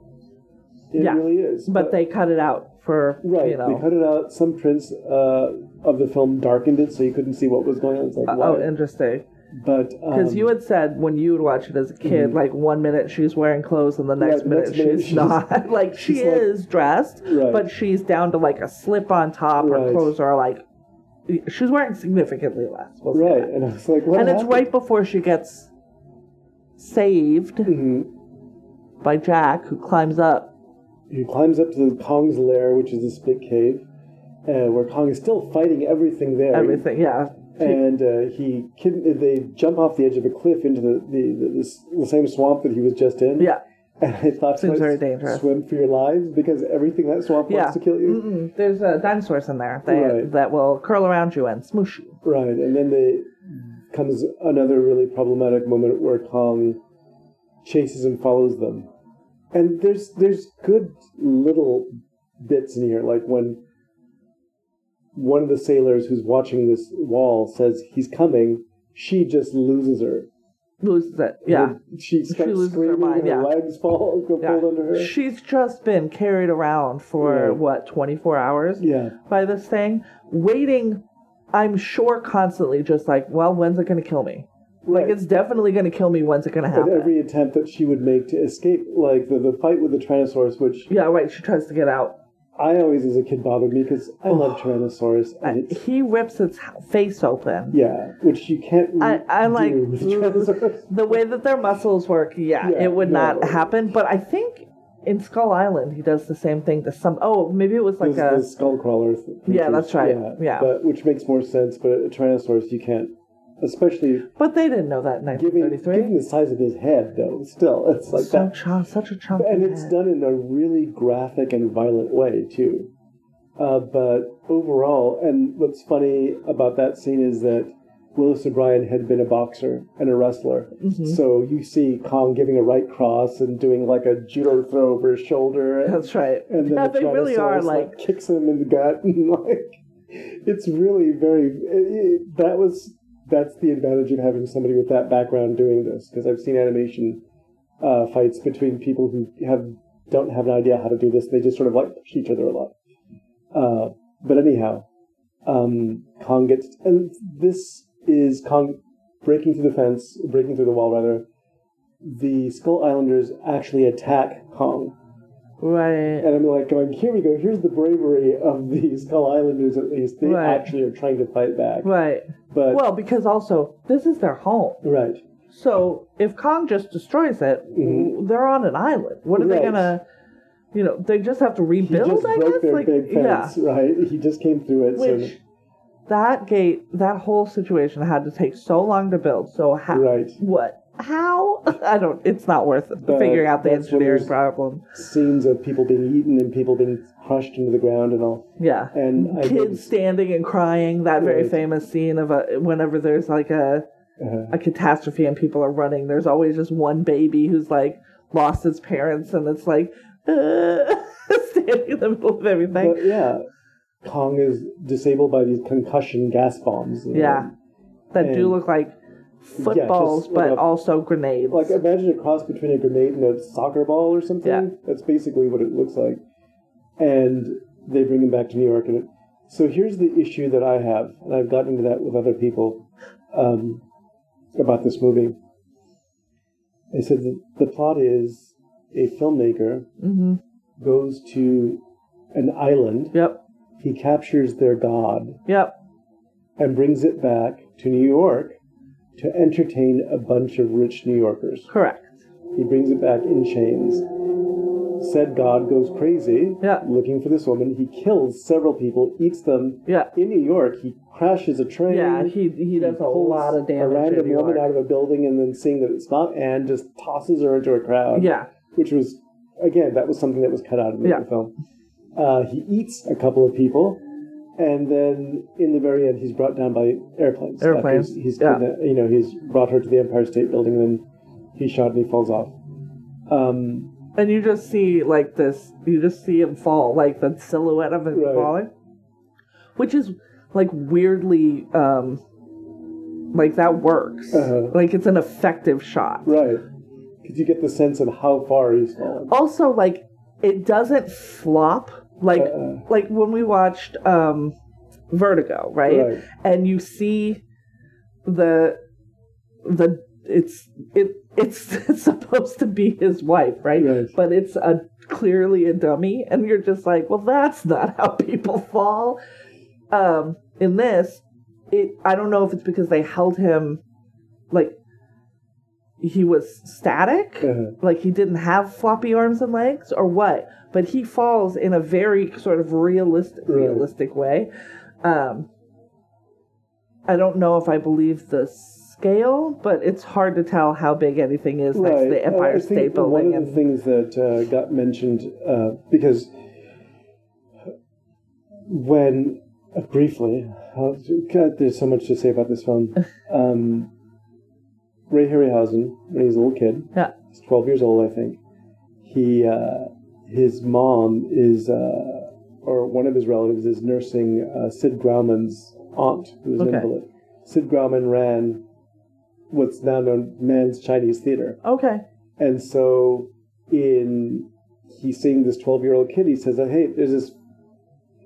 It Yeah. really is. but they cut it out for Right, you know. they cut it out. Some prints uh, of the film darkened it so you couldn't see what was going on. It's like, Uh, oh, interesting. but Because um, you had said when you would watch it as a kid, like one minute she's wearing clothes and the next Right, the minute next minute she's, she's- not. like she she's like- is dressed, Right. but she's down to like a slip on top. Her clothes are like she's wearing significantly less. we'll Right, and I was like, what and it's right before she gets saved Mhm. by Jack, who climbs up. He climbs up to the Kong's lair, which is this big cave, uh, where Kong is still fighting everything there. Everything, yeah. And uh, he kid- they jump off the edge of a cliff into the the, the, the, the same swamp that he was just in. Yeah, And I thought, Seems very dangerous. Swim for your lives because everything that swamp yeah. wants to kill you. Mm-mm. There's uh, dinosaurs in there that, Right. that will curl around you and smoosh you. Right, and then the comes another really problematic moment where Kong chases and follows them. And there's there's good little bits in here, like when one of the sailors who's watching this wall says he's coming, she just loses her. Loses it. Yeah. Her- she loses her mind, her yeah. legs fall, go Yeah. pulled under her. She's just been carried around for Right. what, 24 hours yeah, by this thing, waiting, I'm sure, constantly, just like, well, when's it going to kill me? Like, it's definitely going to kill me. When's it going to happen? every attempt that she would make to escape, like the, the fight with the Tyrannosaurus, which yeah, right. She tries to get out. I always, as a kid, bothered me because I love Tyrannosaurus, and uh, it's he rips its face open. yeah, which you can't. I, like with Tyrannosaurus. the way that their muscles work. Yeah, Yeah, it would no. not happen. But I think in Skull Island, he does the same thing to some. Oh, maybe it was like a. skull crawler. Yeah, that's right, yeah. but which makes more sense. But a Tyrannosaurus, you can't, especially But they didn't know that in given 1933. given the size of his head, though. Still, it's like so that, chunk, such a chunk. and it's done in a really graphic and violent way too. Uh, but overall, and what's funny about that scene is that Willis O'Brien had been a boxer and a wrestler. Mm-hmm. So you see Kong giving a right cross and doing like a judo throw over his shoulder. And, That's right. and then yeah, the they really are Tyrannosaurus, like. kicks him in the gut and like it's really very it- that was that's the advantage of having somebody with that background doing this because I've seen animation uh, fights between people who have don't have an idea how to do this. They just sort of like push each other a lot. Uh, but anyhow, um, Kong gets and this is Kong breaking through the fence, breaking through the wall rather, the Skull Islanders actually attack Kong. Right. And I'm like going, here we go. Here's the bravery of these Skull Islanders. At least they Right. actually are trying to fight back. Right. But Well, because also this is their home. right, So if Kong just destroys it, Mhm. they're on an island. What are they gonna? You know, they just have to he rebuild. just I broke guess. their like, big yeah. Right, he just came through it. Which that gate, that whole situation had to take so long to build. So how? right, What? How? I don't. It's not worth. But figuring out the engineering problem. scenes of people being eaten and people being crushed into the ground and all. Yeah. And Kids standing and crying. That very Right. famous scene of a whenever there's like a Uh, a catastrophe and people are running. There's always just one baby who's like lost his parents, and it's like uh, standing in the middle of everything. but yeah, Kong is disabled by these concussion gas bombs. you know. Yeah, that do look like footballs, just but also grenades. Like imagine a cross between a grenade and a soccer ball or something. Yeah. That's basically what it looks like. And they bring him back to New York. And it, so here's the issue that I have, and I've gotten into that with other people um, about this movie. They said that the plot is a filmmaker hmm goes to an island, Yep. he captures their god, Yep. and brings it back to New York to entertain a bunch of rich New Yorkers. Correct. He brings it back in chains. Said God goes crazy Yeah. looking for this woman. He kills several people, eats them. Yeah. In New York, he crashes a train. Yeah. He he does a pulls lot of damage. A random woman out of a building and then seeing that it's not Ann, just tosses her into a crowd. Yeah. Which was, again, that was something that was cut out of the Yeah. film. Uh, he eats a couple of people. And then in the very end, he's brought down by airplanes. Airplanes, He's, he's yeah. you know, he's brought her to the Empire State Building, and then he's shot and he falls off. Um, And you just see like this. You just see him fall, like the silhouette of him Right. falling, which is like weirdly, um, like that works. Uh-huh. Like it's an effective shot. right. Because you get the sense of how far he's fallen. also like it doesn't flop like Uh-uh. like when we watched um vertigo right? Right. and you see the the it's it it's, it's supposed to be his wife right Right. but it's a clearly a dummy and you're just like well that's not how people fall um in this it i don't know if it's because they held him like he was static Uh-huh. like he didn't have floppy arms and legs or what but he falls in a very sort of realistic Right. realistic way um i don't know if i believe the scale but it's hard to tell how big anything is next to the Uh, empire I state building One of the things that uh, got mentioned uh, because when uh, briefly, uh, God, there's so much to say about this film. Um, Ray Harryhausen, when he was a little kid, yeah he's 12 years old, I think. He, uh, his mom is, uh, or one of his relatives is nursing uh, Sid Grauman's aunt, who's an invalid. Sid Grauman ran what's now known as Mann's Chinese Theater. okay And so, in he's seeing this twelve-year-old kid. He says, "Hey, there's this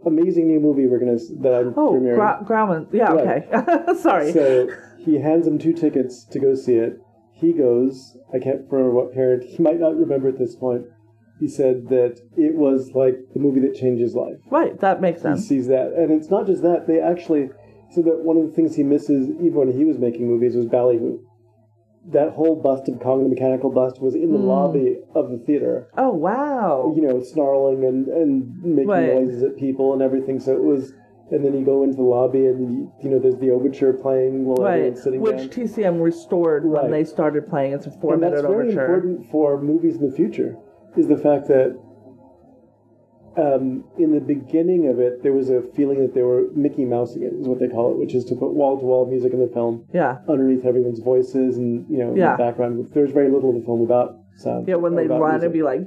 amazing new movie we're gonna that I'm oh premiering." Gra- grauman yeah Right. okay sorry So he hands him two tickets to go see it. He goes. I can't remember what parent. He might not remember at this point. He said that it was like the movie that changed his life. right that makes sense. He sees that, and it's not just that. They actually So that one of the things he misses, even when he was making movies, was ballyhoo. That whole bust of Kong the Mechanical Bust was in the Hmm. lobby of the theater. oh wow you know, snarling and, and making Right. noises at people and everything. So it was, and then you go into the lobby and, you know, there's the overture playing while right everyone's sitting which down. TCM restored when they started playing it's a four and that's very important for movies in the future, is the fact that um, in the beginning of it, there was a feeling that they were Mickey Mousing it, is what they call it, which is to put wall to wall music in the film yeah underneath everyone's voices and, you know, in the background. There's very little of the film about sound. Yeah, when they run music. and be like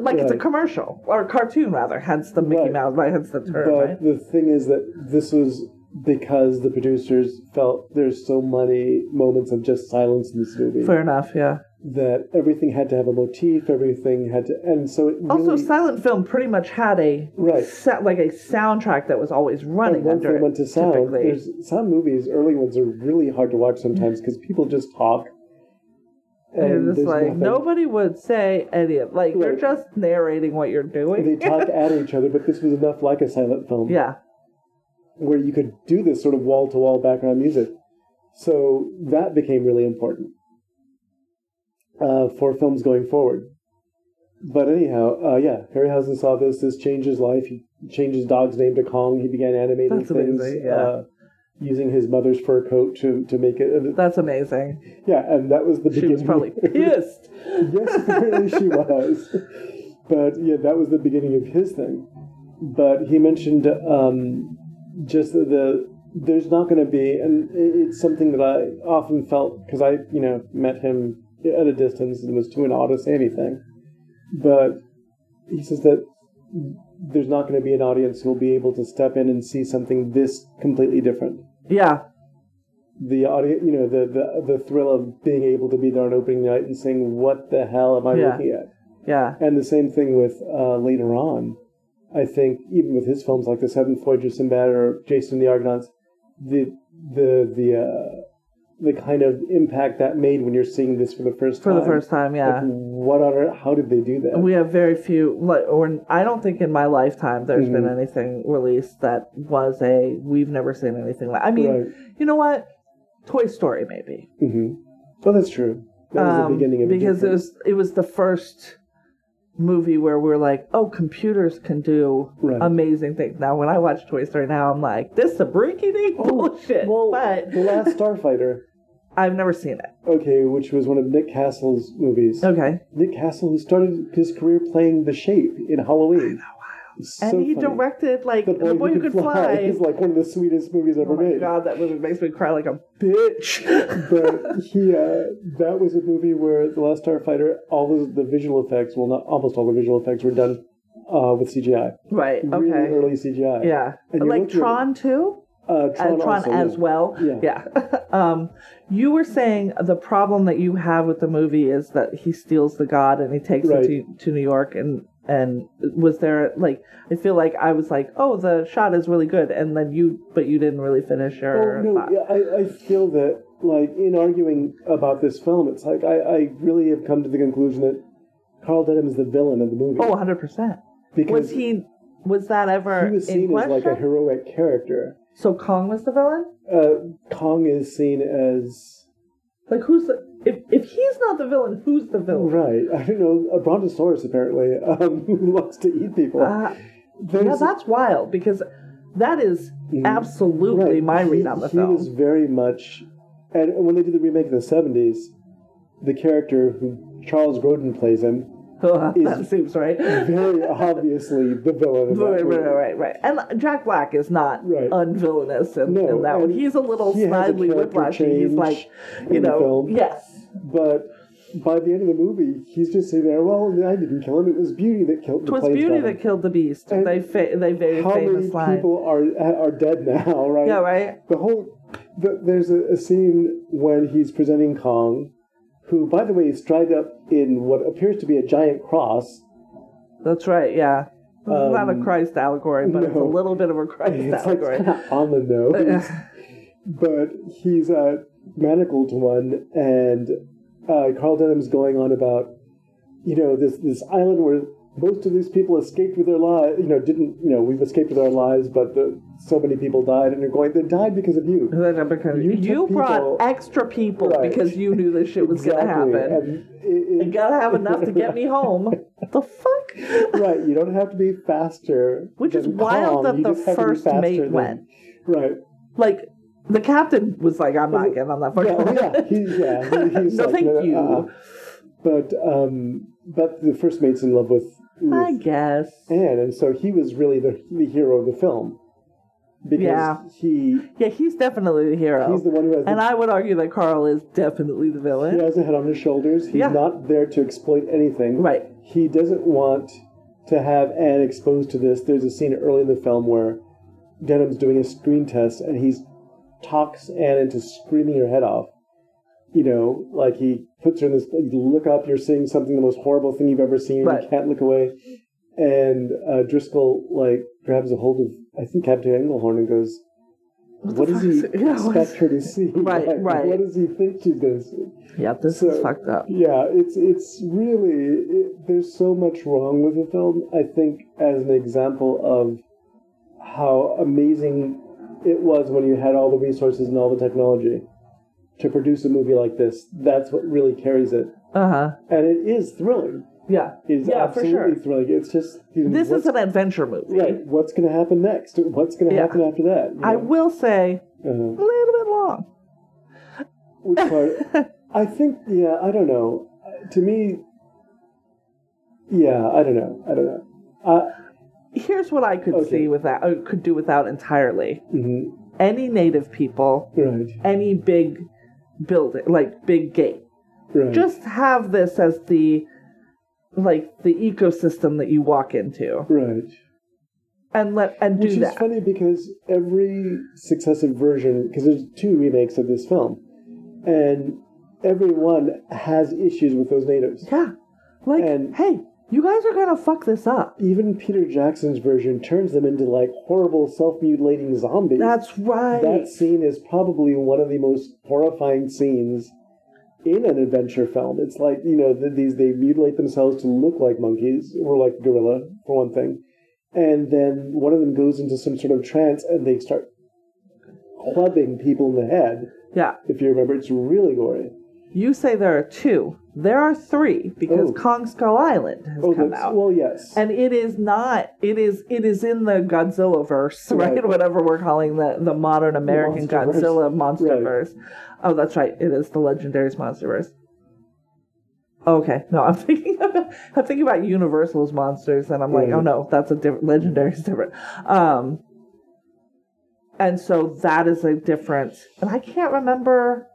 like it's a commercial or a cartoon rather. Hence the Mickey Right. Mouse, right? Hence the term, But right? the thing is that this was because the producers felt there's so many moments of just silence in this movie Fair enough. Yeah. That everything had to have a motif, everything had to, and so it Also, really, silent film pretty much had a Right. set like a soundtrack that was always running and one under went to sound. typically. There's some movies, early ones, are really hard to watch sometimes mm-hmm. because people just talk, And there's like nothing- nobody would say any of like they're just narrating what you're doing. They talk at each other, but this was enough like a silent film. yeah, where you could do this sort of wall to wall background music. So that became really important uh, for films going forward. But anyhow, uh, yeah, Harryhausen saw this. This changed his life. He changed his dog's name to Kong. He began animating That's things, amazing, yeah. uh, using his mother's fur coat to, to make it. that's amazing. Yeah, and that was the She beginning. was probably pissed. yes, apparently she was. But yeah, that was the beginning of his thing. But he mentioned um, just the, the there's not going to be, and it- it's something that I often felt because I you know met him at a distance and was too an to say anything. But he says that there's not going to be an audience who will be able to step in and see something this completely different Yeah, the audience, you know, the, the the thrill of being able to be there on opening night and saying, "What the hell am I Yeah. looking at?" yeah, And the same thing with uh, later on. I think even with his films like The Seventh Voyage of Sinbad or Jason and the Argonauts, the the the uh, the kind of impact that made when you're seeing this for the first time. for time. the first time. Yeah. Like, what on earth? How did they do that? We have very few, like, or I don't think in my lifetime there's been Mhm. anything released that was a we've never seen anything like. I mean, right. you know what? Toy Story maybe hmm Well, that's true. That was Um, the beginning of because it was it was the first movie where we're like, oh, computers can do Right. amazing things. Now, when I watch Toy Story now, I'm like, this is a breaking oh, bullshit. Oh, well, but the Last Starfighter. I've never seen it. Okay, which was one of Nick Castle's movies. Okay, Nick Castle, who started his career playing The Shape in Halloween. It's and he funny. directed like The Boy, Who Could Fly. is like one of the sweetest movies ever Oh my made. god, that movie makes me cry like a bitch. But he, uh, that was a movie where The Last Starfighter, all the, the visual effects, well, not almost all the visual effects were done uh, with CGI. right. Really Okay. early CGI. Yeah. And like at- Tron too. Uh, Tron, and Tron also, as yeah. well. Yeah. um, you were saying the problem that you have with the movie is that he steals the god and he takes Right. it to, to New York and and was there like I feel like I was like oh the shot is really good and then you but you didn't really finish your Oh, no, thought. yeah, I, I feel that, like, in arguing about this film, it's like I, I really have come to the conclusion that Carl Denham is the villain of the movie. oh 100 percent because was he was that ever he was seen as like a heroic character. so Kong was the villain Uh, Kong is seen as like who's the if if he's not the villain who's the villain right. I don't know a brontosaurus apparently um, who loves to eat people. Uh, yeah, that's wild because that is Mhm. absolutely right. my he, read on the he film. was very much, and when they did the remake in the seventies, the character who Charles Grodin plays him that seems right. very obviously the villain. Of Right, right, right, right. And Jack Black is not Right. unvillainous in, No, in that one. He's a little he snidely whiplashy. He's like, you know, yes. But by the end of the movie, he's just sitting there. Well, I didn't kill him. It was Beauty that killed. It was Beauty that killed the beast. And they fa- they very How famous many line. people are are dead now? Right. Yeah, right. The whole the, there's a, a scene when he's presenting Kong, who, by the way, is dried up in what appears to be a giant cross. That's right. Yeah. It's not a Um, Christ allegory, but it's a little bit of a Christ It's like allegory. of on the nose, but he's uh, manacled to one, and uh, Carl Denham's going on about, you know, this this island where most of these people escaped with their lives. You know, didn't you know we've escaped with our lives, but the, so many people died, and they're going they died because of you. Because You you, brought people- extra people Right. because you knew this shit was gonna happen. And it- it- You gotta have enough to get me home. the fuck? right, you don't have to be faster. Which is wild Kong, that you the just have to be first mate than- went. Right. Like the captain was like, "I'm not getting on that fucking." Yeah, oh, yeah, he, yeah. He's no, like, thank no, no, you. uh-uh. But um, but the first mate's in love with, I guess. Ann, and so he was really the the hero of the film because Yeah. he Yeah, he's definitely the hero. he's the one who has and the, I would argue that Carl is definitely the villain. he has a head on his shoulders. He's Yeah. not there to exploit anything. Right. He doesn't want to have Ann exposed to this. There's a scene early in the film where Denham's doing a screen test and he's talks Ann into screaming her head off. You know, like he puts her in this. You look up, you're seeing something the most horrible thing you've ever seen. Right. You can't look away. And uh, Driscoll like grabs a hold of I think Captain Englehorn and goes, what does he yeah, expect her to see? Right, Like, right. What does he think she's going to see? Yeah, this So- is fucked up. Yeah, it's it's really it, there's so much wrong with the film. I think as an example of how amazing it was when you had all the resources and all the technology to produce a movie like this. That's what really carries it, Uh huh. and it is thrilling. Yeah. It is Yeah, for absolutely sure. thrilling. It's just you know, This is an adventure movie. right. What's going to happen next? What's going to Yeah. happen after that? you I will say Uh-huh. a little bit long. Which part? I think, yeah, I don't know. To me, yeah, I don't know. I don't know. Uh, Here's what I could Okay. see without, uh, could do without entirely. mhm, Any native people, Right, any big building, like big gate. right. Just have this as the, like the ecosystem that you walk into, right. and let and do that. Which is funny because every successive version, because there's two remakes of this film, and every one has issues with those natives. Yeah, like And- hey, you guys are gonna fuck this up. Even Peter Jackson's version turns them into like horrible self-mutilating zombies. That's right. That scene is probably one of the most horrifying scenes in an adventure film. It's like you know th- these they mutilate themselves to look like monkeys or like gorilla for one thing, and then one of them goes into some sort of trance and they start clubbing people in the head. yeah. If you remember, it's really gory. You say there are two. There are three because Oh. Kong Skull Island has Oh, come out. well, yes, and it is not it is it is in the Godzilla verse, right? Right. Whatever we're calling the, the modern American. Godzilla monster Right. verse. Oh, that's right. It is the legendary's monster verse. Okay, no, I'm thinking about I'm thinking about Universal's monsters, and I'm like, Right. oh no, that's a different legendary's different. Um, and so that is a different, and I can't remember.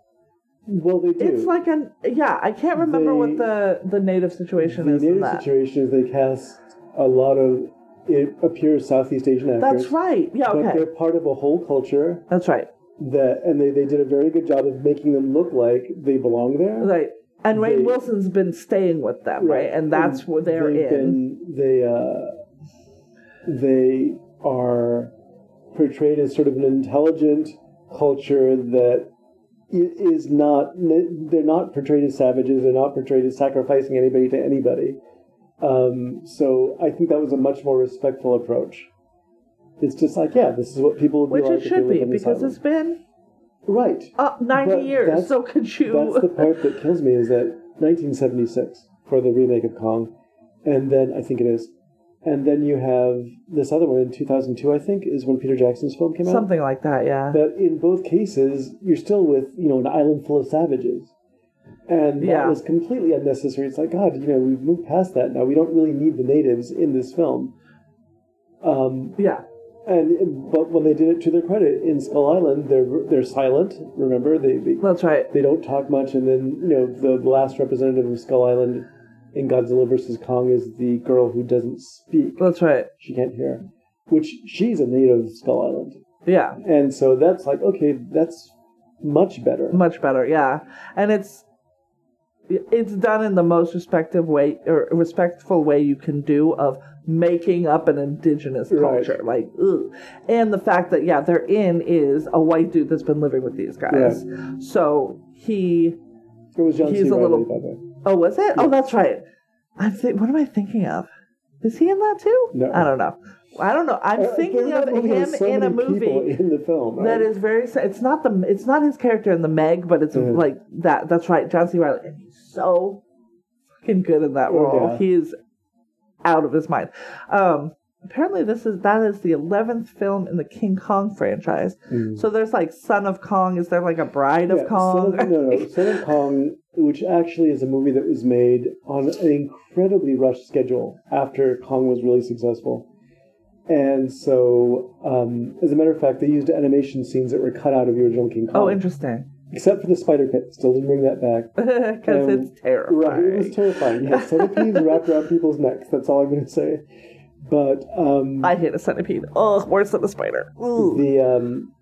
Well they do. It's like an yeah, I can't remember what the the native situation the is. in native situation is they cast a lot of it appears Southeast Asian actors. That's right. Yeah. Okay. But they're part of a whole culture That's right. that and they, they did a very good job of making them look like they belong there. Right. And Ray They- Wilson's been staying with them, right? And that's where they're in. Been, they uh, they are portrayed as sort of an intelligent culture that is not. They're not portrayed as savages. They're not portrayed as sacrificing anybody to anybody. Um, so I think that was a much more respectful approach. It's just like, yeah, this is what people would Which like it should be because it's been right. uh, 90 But years. So could you. That's the part that kills me is that 1976 for the remake of Kong, and then I think it is, and then you have this other one in 2002. I think is when Peter Jackson's film came out. Something like that, yeah. But in both cases, you're still with you know an island full of savages, and that Yeah. was completely unnecessary. It's like God, you know, we've moved past that now. We don't really need the natives in this film. Um, yeah. and but when they did it to their credit in Skull Island, they're they're silent. Remember, they, they That's right. they don't talk much, and then you know the last representative of Skull Island in Godzilla vs Kong is the girl who doesn't speak; That's right. she can't hear, which she's a native of Skull Island, Yeah. and so that's like okay, that's much better. Much better, yeah. And it's it's done in the most respective way or respectful way you can do of making up an indigenous Right. culture. Like ugh. And the fact that yeah, they're in is a white dude that's been living with these guys. yeah. So he It was John He's C. a Reilly, little- by the way. Oh, was it? Oh, that's right. I'm think. What am I thinking of? Is he in that too? No. I don't know. I don't know. I'm Uh, thinking of him so in a movie in the film right? that is very. It's not the. It's not his character in the Meg, but it's Mhm. like that. That's right, John C. Reilly, and he's so fucking good in that Oh, role. yeah. He is out of his mind. Um, apparently, this is that is the eleventh film in the King Kong franchise. Mm. So there's like Son of Kong. Is there like a Bride of Kong? Son of, no, no, Son of Kong, which actually is a movie that was made on an incredibly rushed schedule after Kong was really successful. And so, um, as a matter of fact, they used animation scenes that were cut out of the original King Kong. oh, interesting. Except for the spider pit. Still didn't bring that back. Because Um, it's terrifying. Right, it was terrifying. You had centipedes wrapped around people's necks. That's all I'm going to say. But um, I hate a centipede. Ugh, worse than a spider. Ooh. the um,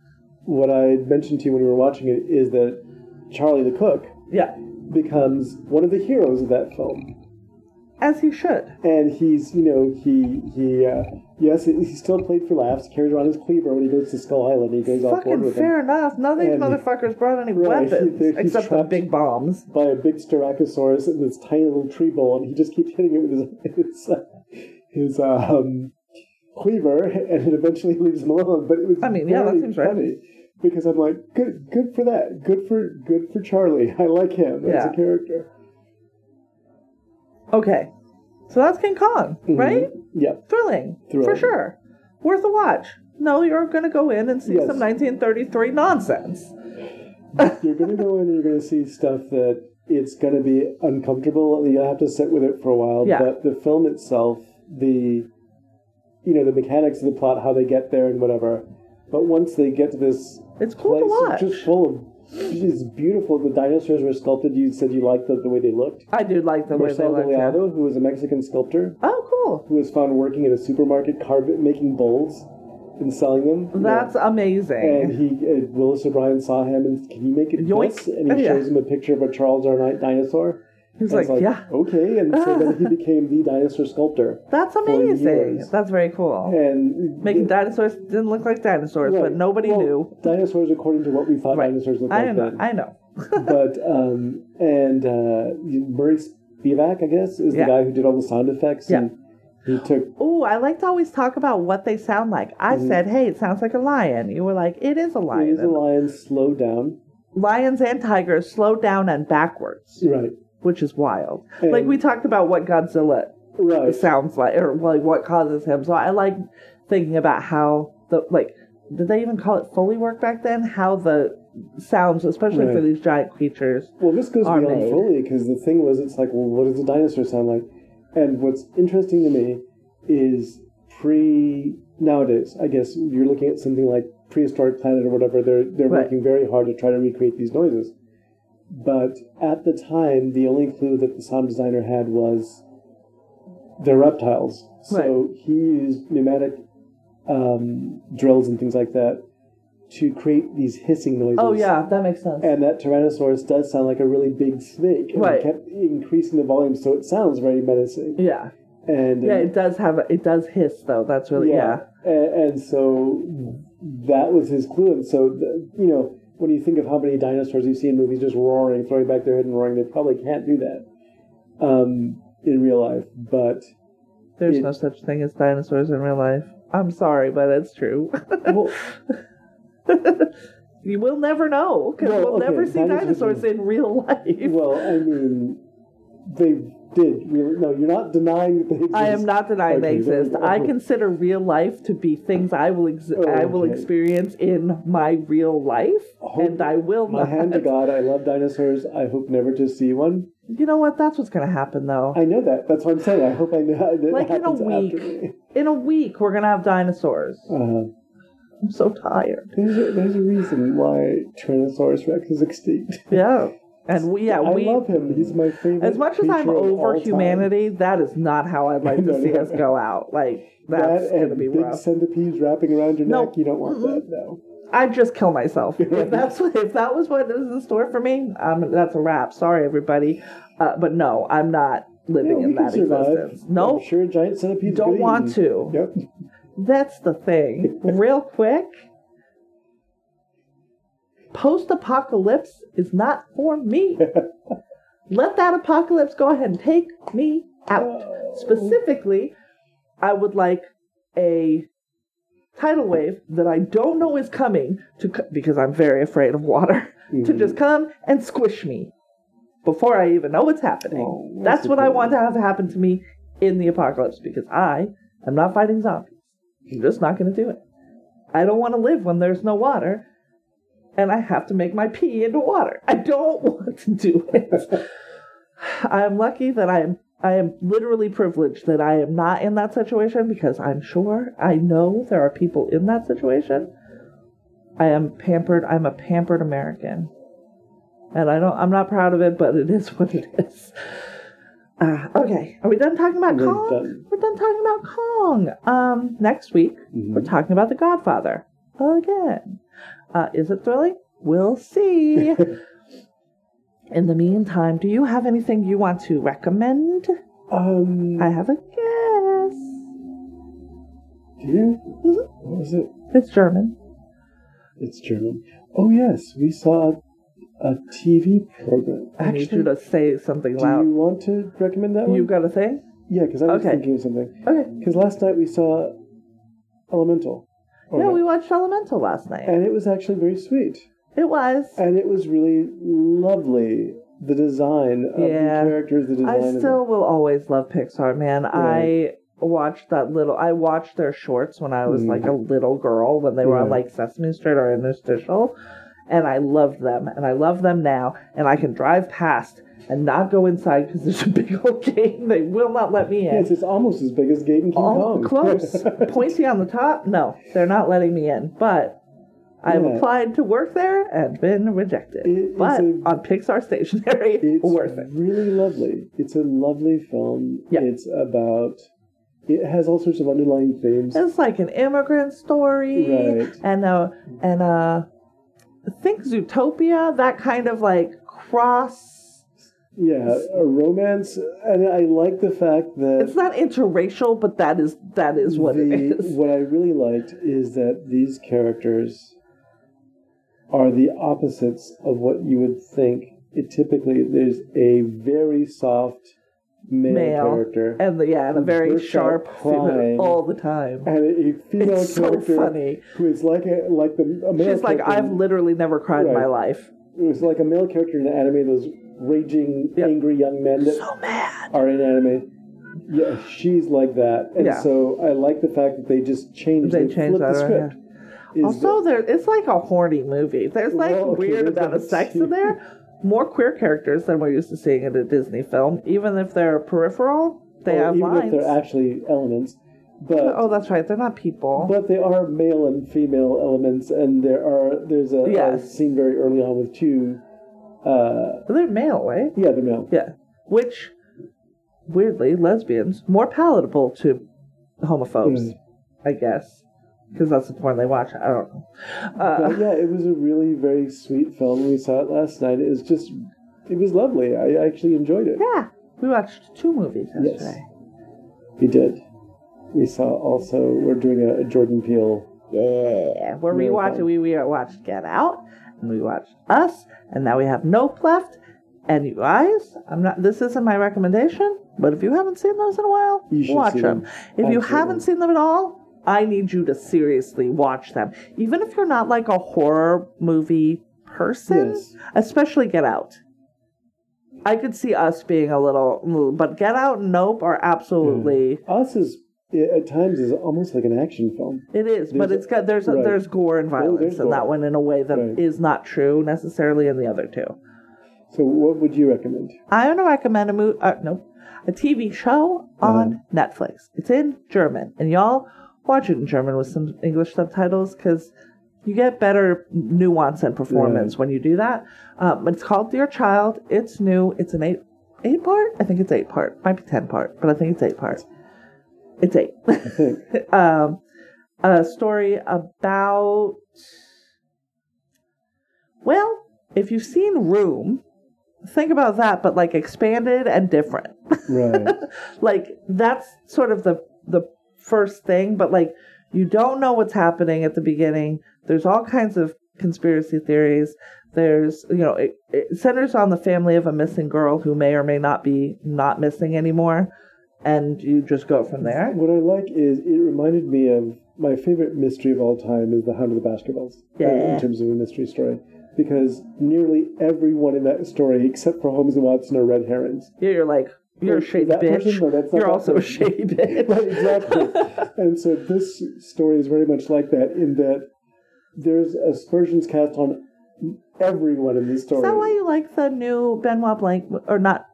what I mentioned to you when we were watching it is that Charlie the cook Yeah. becomes one of the heroes of that film. As he should. and he's you know he he uh, yes he still played for laughs. Carries around his cleaver when he goes to Skull Island. He goes off board Fucking with fair him enough. None of these And- motherfuckers brought any Right, weapons he's except the big bombs. by a big Styracosaurus in this tiny little tree bole, and he just keeps hitting it with his his, uh, his um, cleaver, and it eventually leaves him alone. But it was I mean, yeah, that seems right. funny because I'm like, good good for that, good for good for Charlie. I like him as a character. Okay. So that's King Kong, Mhm. right? Yep. Thrilling. thrilling For sure. Worth a watch. No, you're going to go in and see Yes. some 1933 nonsense. you're going to go in and you're going to see stuff that it's going to be uncomfortable and you have to sit with it for a while Yeah. but the film itself the you know the mechanics of the plot how they get there and whatever but once they get to this It's cool place to watch. it's just full of it's beautiful the dinosaurs were sculpted you said you liked the, the way they looked I do like the way they Marcel look. yeah. Who was a Mexican sculptor Oh, cool. who was found working at a supermarket carving making bowls and selling them. That's amazing. And he, uh, Willis O'Brien saw him and can you make it Yoink. this? And he Yeah. shows him a picture of a Charles R. Knight dinosaur. He's like, it's yeah, okay. And so then he became the dinosaur sculptor. that's amazing. That's very cool. And Making dinosaurs didn't look like dinosaurs, right. but nobody Well, knew. dinosaurs according to what we thought Right. dinosaurs looked I like know. then. I know. but um, and uh, Murray Spivak, I guess, is Yeah. the guy who did all the sound effects. Yeah. And he took Oh, I like to always talk about what they sound like. I Mhm. said, "Hey, it sounds like a lion." You were like, "It is a lion." He's a lion, slow down. Lions and tigers slow down and backwards, Right. Which is wild. And- like we talked about what Godzilla Right. sounds like, or like what causes him. So I like thinking about how the like. Did they even call it Foley work back then? How the sounds, especially for these giant creatures. Well, this goes beyond made. Foley because the thing was, it's like, well, what does a dinosaur sound like? And what's interesting to me is pre nowadays. I guess you're looking at something like prehistoric planet or whatever. They're they're Right. working very hard to try to recreate these noises. But at the time, the only clue that the sound designer had was they're reptiles. So he used pneumatic um, drills and things like that to create these hissing noises. Oh yeah, that makes sense. And that Tyrannosaurus does sound like a really big snake. And Right. kept increasing the volume so it sounds very menacing. yeah, And yeah, it does have a, it does hiss though. That's really yeah. And, and so that was his clue. And so, the, you know, when you think of how many dinosaurs you see in movies just roaring, throwing back their head and roaring, they probably can't do that um, in real life. But, There's It- no such thing as dinosaurs in real life. I'm sorry, but it's true. well, you will never know because Well, we'll okay, never see dinosaurs dinosaurs in real life. well, I mean, they did really. No, you're not denying that they exist. I am not denying they Okay, we exist. go. I consider real life to be things I will ex- Oh, I will experience in my real life, and I will My not. hand to God, I love dinosaurs. I hope never to see one. You know what? That's what's going to happen, though. I know that. That's what I'm saying. I hope I know that like in a week, in a week, we're going to have dinosaurs. uh-huh. I'm so tired. there's, a, there's a reason why Tyrannosaurus Rex is extinct. Yeah, and we yeah we I we love him. He's my favorite. As much as I'm over all time. humanity, that is not how I'd like to see us go out. Like that that's gonna and be big rough. centipedes wrapping around your No. neck, you don't want that. No. I'd just kill myself if that's what, if that was what is in store for me. Um, that's a wrap. Sorry, everybody, uh, but no, I'm not living in that existence. No, I'm sure giant centipedes don't want to. Yep. That's the thing. Real quick, post apocalypse is not for me. Let that apocalypse go ahead and take me out. Oh. Specifically, I would like a tidal wave that I don't know is coming to co- because I'm very afraid of water to Mhm. just come and squish me before I even know what's happening. Oh, that's that's what I want to have happen to me in the apocalypse because I am not fighting zombies. I'm just not going to do it. I don't want to live when there's no water and I have to make my pee into water. I don't want to do it. I am lucky that I am I am literally privileged that I am not in that situation because I'm sure I know there are people in that situation. I am pampered. I'm a pampered American. And I don't I'm not proud of it, but it is what it is. Uh, okay, are we done talking about We're Kong? done. We're done talking about Kong. Um, next week Mhm. we're talking about The Godfather again. Uh, is it thrilling? We'll see. In the meantime, do you have anything you want to recommend? Um, I have a guess. do you? What was it? It's German. It's German. Oh yes, we saw a TV program. I need you Actually, to say something do loud. Do you want to recommend that one? You got a thing? yeah, because I was Okay. thinking of something. Okay. Because last night we saw Elemental. Or Yeah, no, we watched Elemental last night. and it was actually very sweet, It was. and it was really lovely. The design of Yeah. the characters, the design. I still will always love Pixar, man. I watched that little. I watched their shorts when I was Mm. like a little girl when they were on like Sesame Street or Interstitial, and I loved them, and I love them now. And I can drive past and not go inside because there's a big old gate. They will not let me in. Yes, it's almost as big as Gate and King Oh, Kong. close. Pointy on the top. No, they're not letting me in. But I've Yeah. applied to work there and been rejected. It but a- on Pixar Stationery, It's worth it. really lovely. It's a lovely film. Yeah. It's about. It has all sorts of underlying themes. It's like an immigrant story, Right. and uh, and uh, think Zootopia. That kind of like cross. Yeah, a romance, and I like the fact that It's not interracial, but that is that is what the, it is. What I really liked is that these characters are the opposites of what you would think. It typically there's a very soft male, Male. character And the, yeah, and a very sharp female all the time. and a female It's so character funny. who is like a like the a male She's like, I've literally never cried in my life. it was like a male character in an anime. Those raging, angry young men that So are in anime. Yeah, she's like that, and Yeah. so I like the fact that they just changed. They They, changed the that around, script. Is Also, there it's like a horny movie. There's like Well, okay, weird amount of sex in there. More queer characters than we're used to seeing in a Disney film. Even if they're peripheral, they or have even lines. if they're actually elements, but oh, that's right. They're not people. but they are male and female elements, and there are there's a, a scene very early on with two. Uh, they're male, right? yeah, they're male. Yeah. Which, weirdly, lesbians more palatable to homophobes, Mm. I guess, because that's the porn they watch. I don't know. Uh, yeah, it was a really very sweet film. We saw it last night. It was just, it was lovely. I actually enjoyed it. yeah, we watched two movies Yes. yesterday. We did. We saw also we're doing a, a Jordan Peele. Yeah, we're rewatching. We we watched Get Out, and we watched Us, and now we have Nope left. And you guys, I'm not. This isn't my recommendation, but if you haven't seen those in a while, You watch them. them. If you haven't seen them at all, I need you to seriously watch them. Even if you're not like a horror movie person, Yes. especially Get Out. I could see us being a little, but Get Out and Nope are absolutely. Mm. Us is at times is almost like an action film. It is, but it's got there's right. there's gore and violence there's in that one in a way that is Right. not true necessarily in the other two. So what would you recommend? I want to recommend a movie. Uh, no, a TV show on Netflix. It's in German, and y'all watch it in German with some English subtitles because you get better nuance and performance Right. when you do that. Um, but it's called Dear Child. It's new. It's an eight eight part. I think it's eight part. Might be ten part, but I think it's eight part. It's eight. Um, a story about. Well, if you've seen Room, think about that, but like expanded and different. right. like that's sort of the the first thing, but like you don't know what's happening at the beginning. There's all kinds of conspiracy theories. There's you know it, it centers on the family of a missing girl who may or may not be not missing anymore, and you just go from there. What I like is it reminded me of my favorite mystery of all time is the Hound of the Baskervilles. uh, Yeah. In terms of a mystery story. Because nearly everyone in that story, except for Holmes and Watson, are red herrings. Yeah, you're like you're a shady that bitch. person? No, that's not You're also a person. shady bitch. right, exactly. and so this story is very much like that in that there's aspersions cast on everyone in this story. Is that why you like the new Benoit Blanc or not?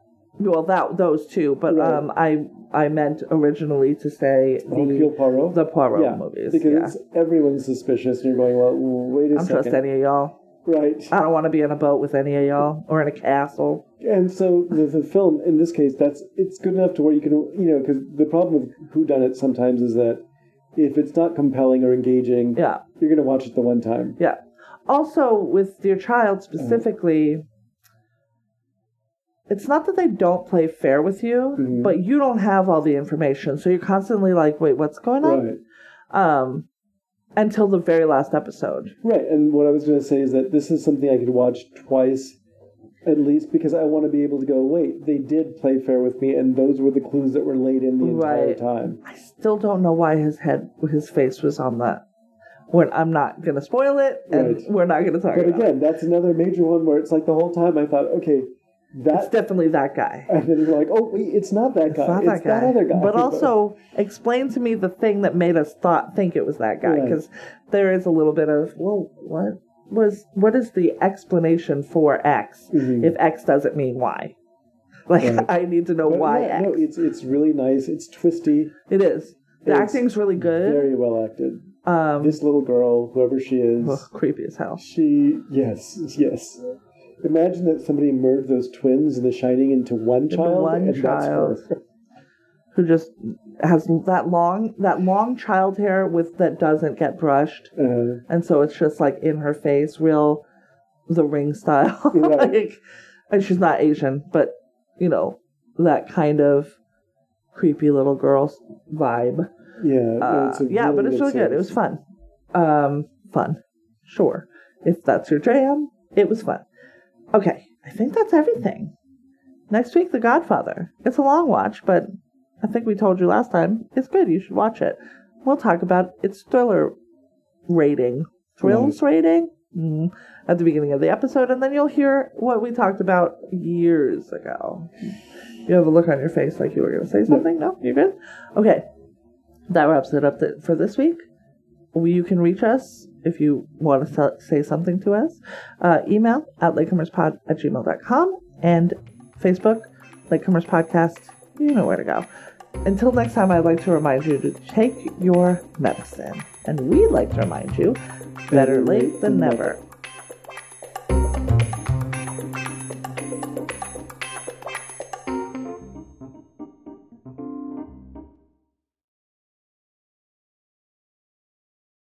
Well, that those two, but Right. um, I I meant originally to say Hercule the Poirot? the Poirot yeah, movies. Because yeah. everyone's suspicious, and you're going, well, wait a I don't trust any of y'all. Right. I don't want to be in a boat with any of y'all or in a castle. And so the, the film, in this case, that's it's good enough to where you can, you know, because the problem with Who Done It sometimes is that if it's not compelling or engaging, Yeah, you're going to watch it the one time. yeah. Also, with Dear Child specifically, it's not that they don't play fair with you, Mhm. but you don't have all the information. So you're constantly like, wait, what's going on? Right. Um, until the very last episode. Right. And what I was going to say is that this is something I could watch twice at least because I want to be able to go, wait, they did play fair with me, and those were the clues that were laid in the entire Right. time. I still don't know why his head, his face was on that. When I'm not gonna spoil it, and Right. we're not gonna talk about it. But again, that's another major one where it's like the whole time I thought, okay, It's definitely that guy. and then you're like, oh, wait, it's not that It's guy. not it's that guy. that other guy. But also explain to me the thing that made us thought think it was that guy Right. because there is a little bit of well, what was what is the explanation for X Mhm. if X doesn't mean Y? Like Right. I need to know But why yeah, X. no, it's it's really nice. It's twisty. it is. The It's acting's really good. Very well acted. um, This little girl, whoever she is, ugh, creepy as hell. she yes, yes. Imagine that somebody merged those twins in The Shining into one child, one and child. Who just has that long that long child hair with that doesn't get brushed. Uh, and so it's just like in her face, real the ring style. Right. like, and she's not Asian, but you know that kind of creepy little girl vibe. yeah, Uh, yeah, but it's really good. It was fun. Um, fun, sure. If that's your jam, it was fun. Okay, I think that's everything. Next week, The Godfather. It's a long watch, but I think we told you last time it's good. You should watch it. We'll talk about its thriller rating, thrills rating mm, at the beginning of the episode, and then you'll hear what we talked about years ago. You have a look on your face like you were going to say something. No, you're good. Okay, that wraps it up for this week. You can reach us if you want to se- say something to us. Uh, email at latecomerspod at gmail.com and Facebook, Latecomers Podcast. You know where to go. Until next time, I'd like to remind you to take your medicine. And we'd like to remind you better late than never.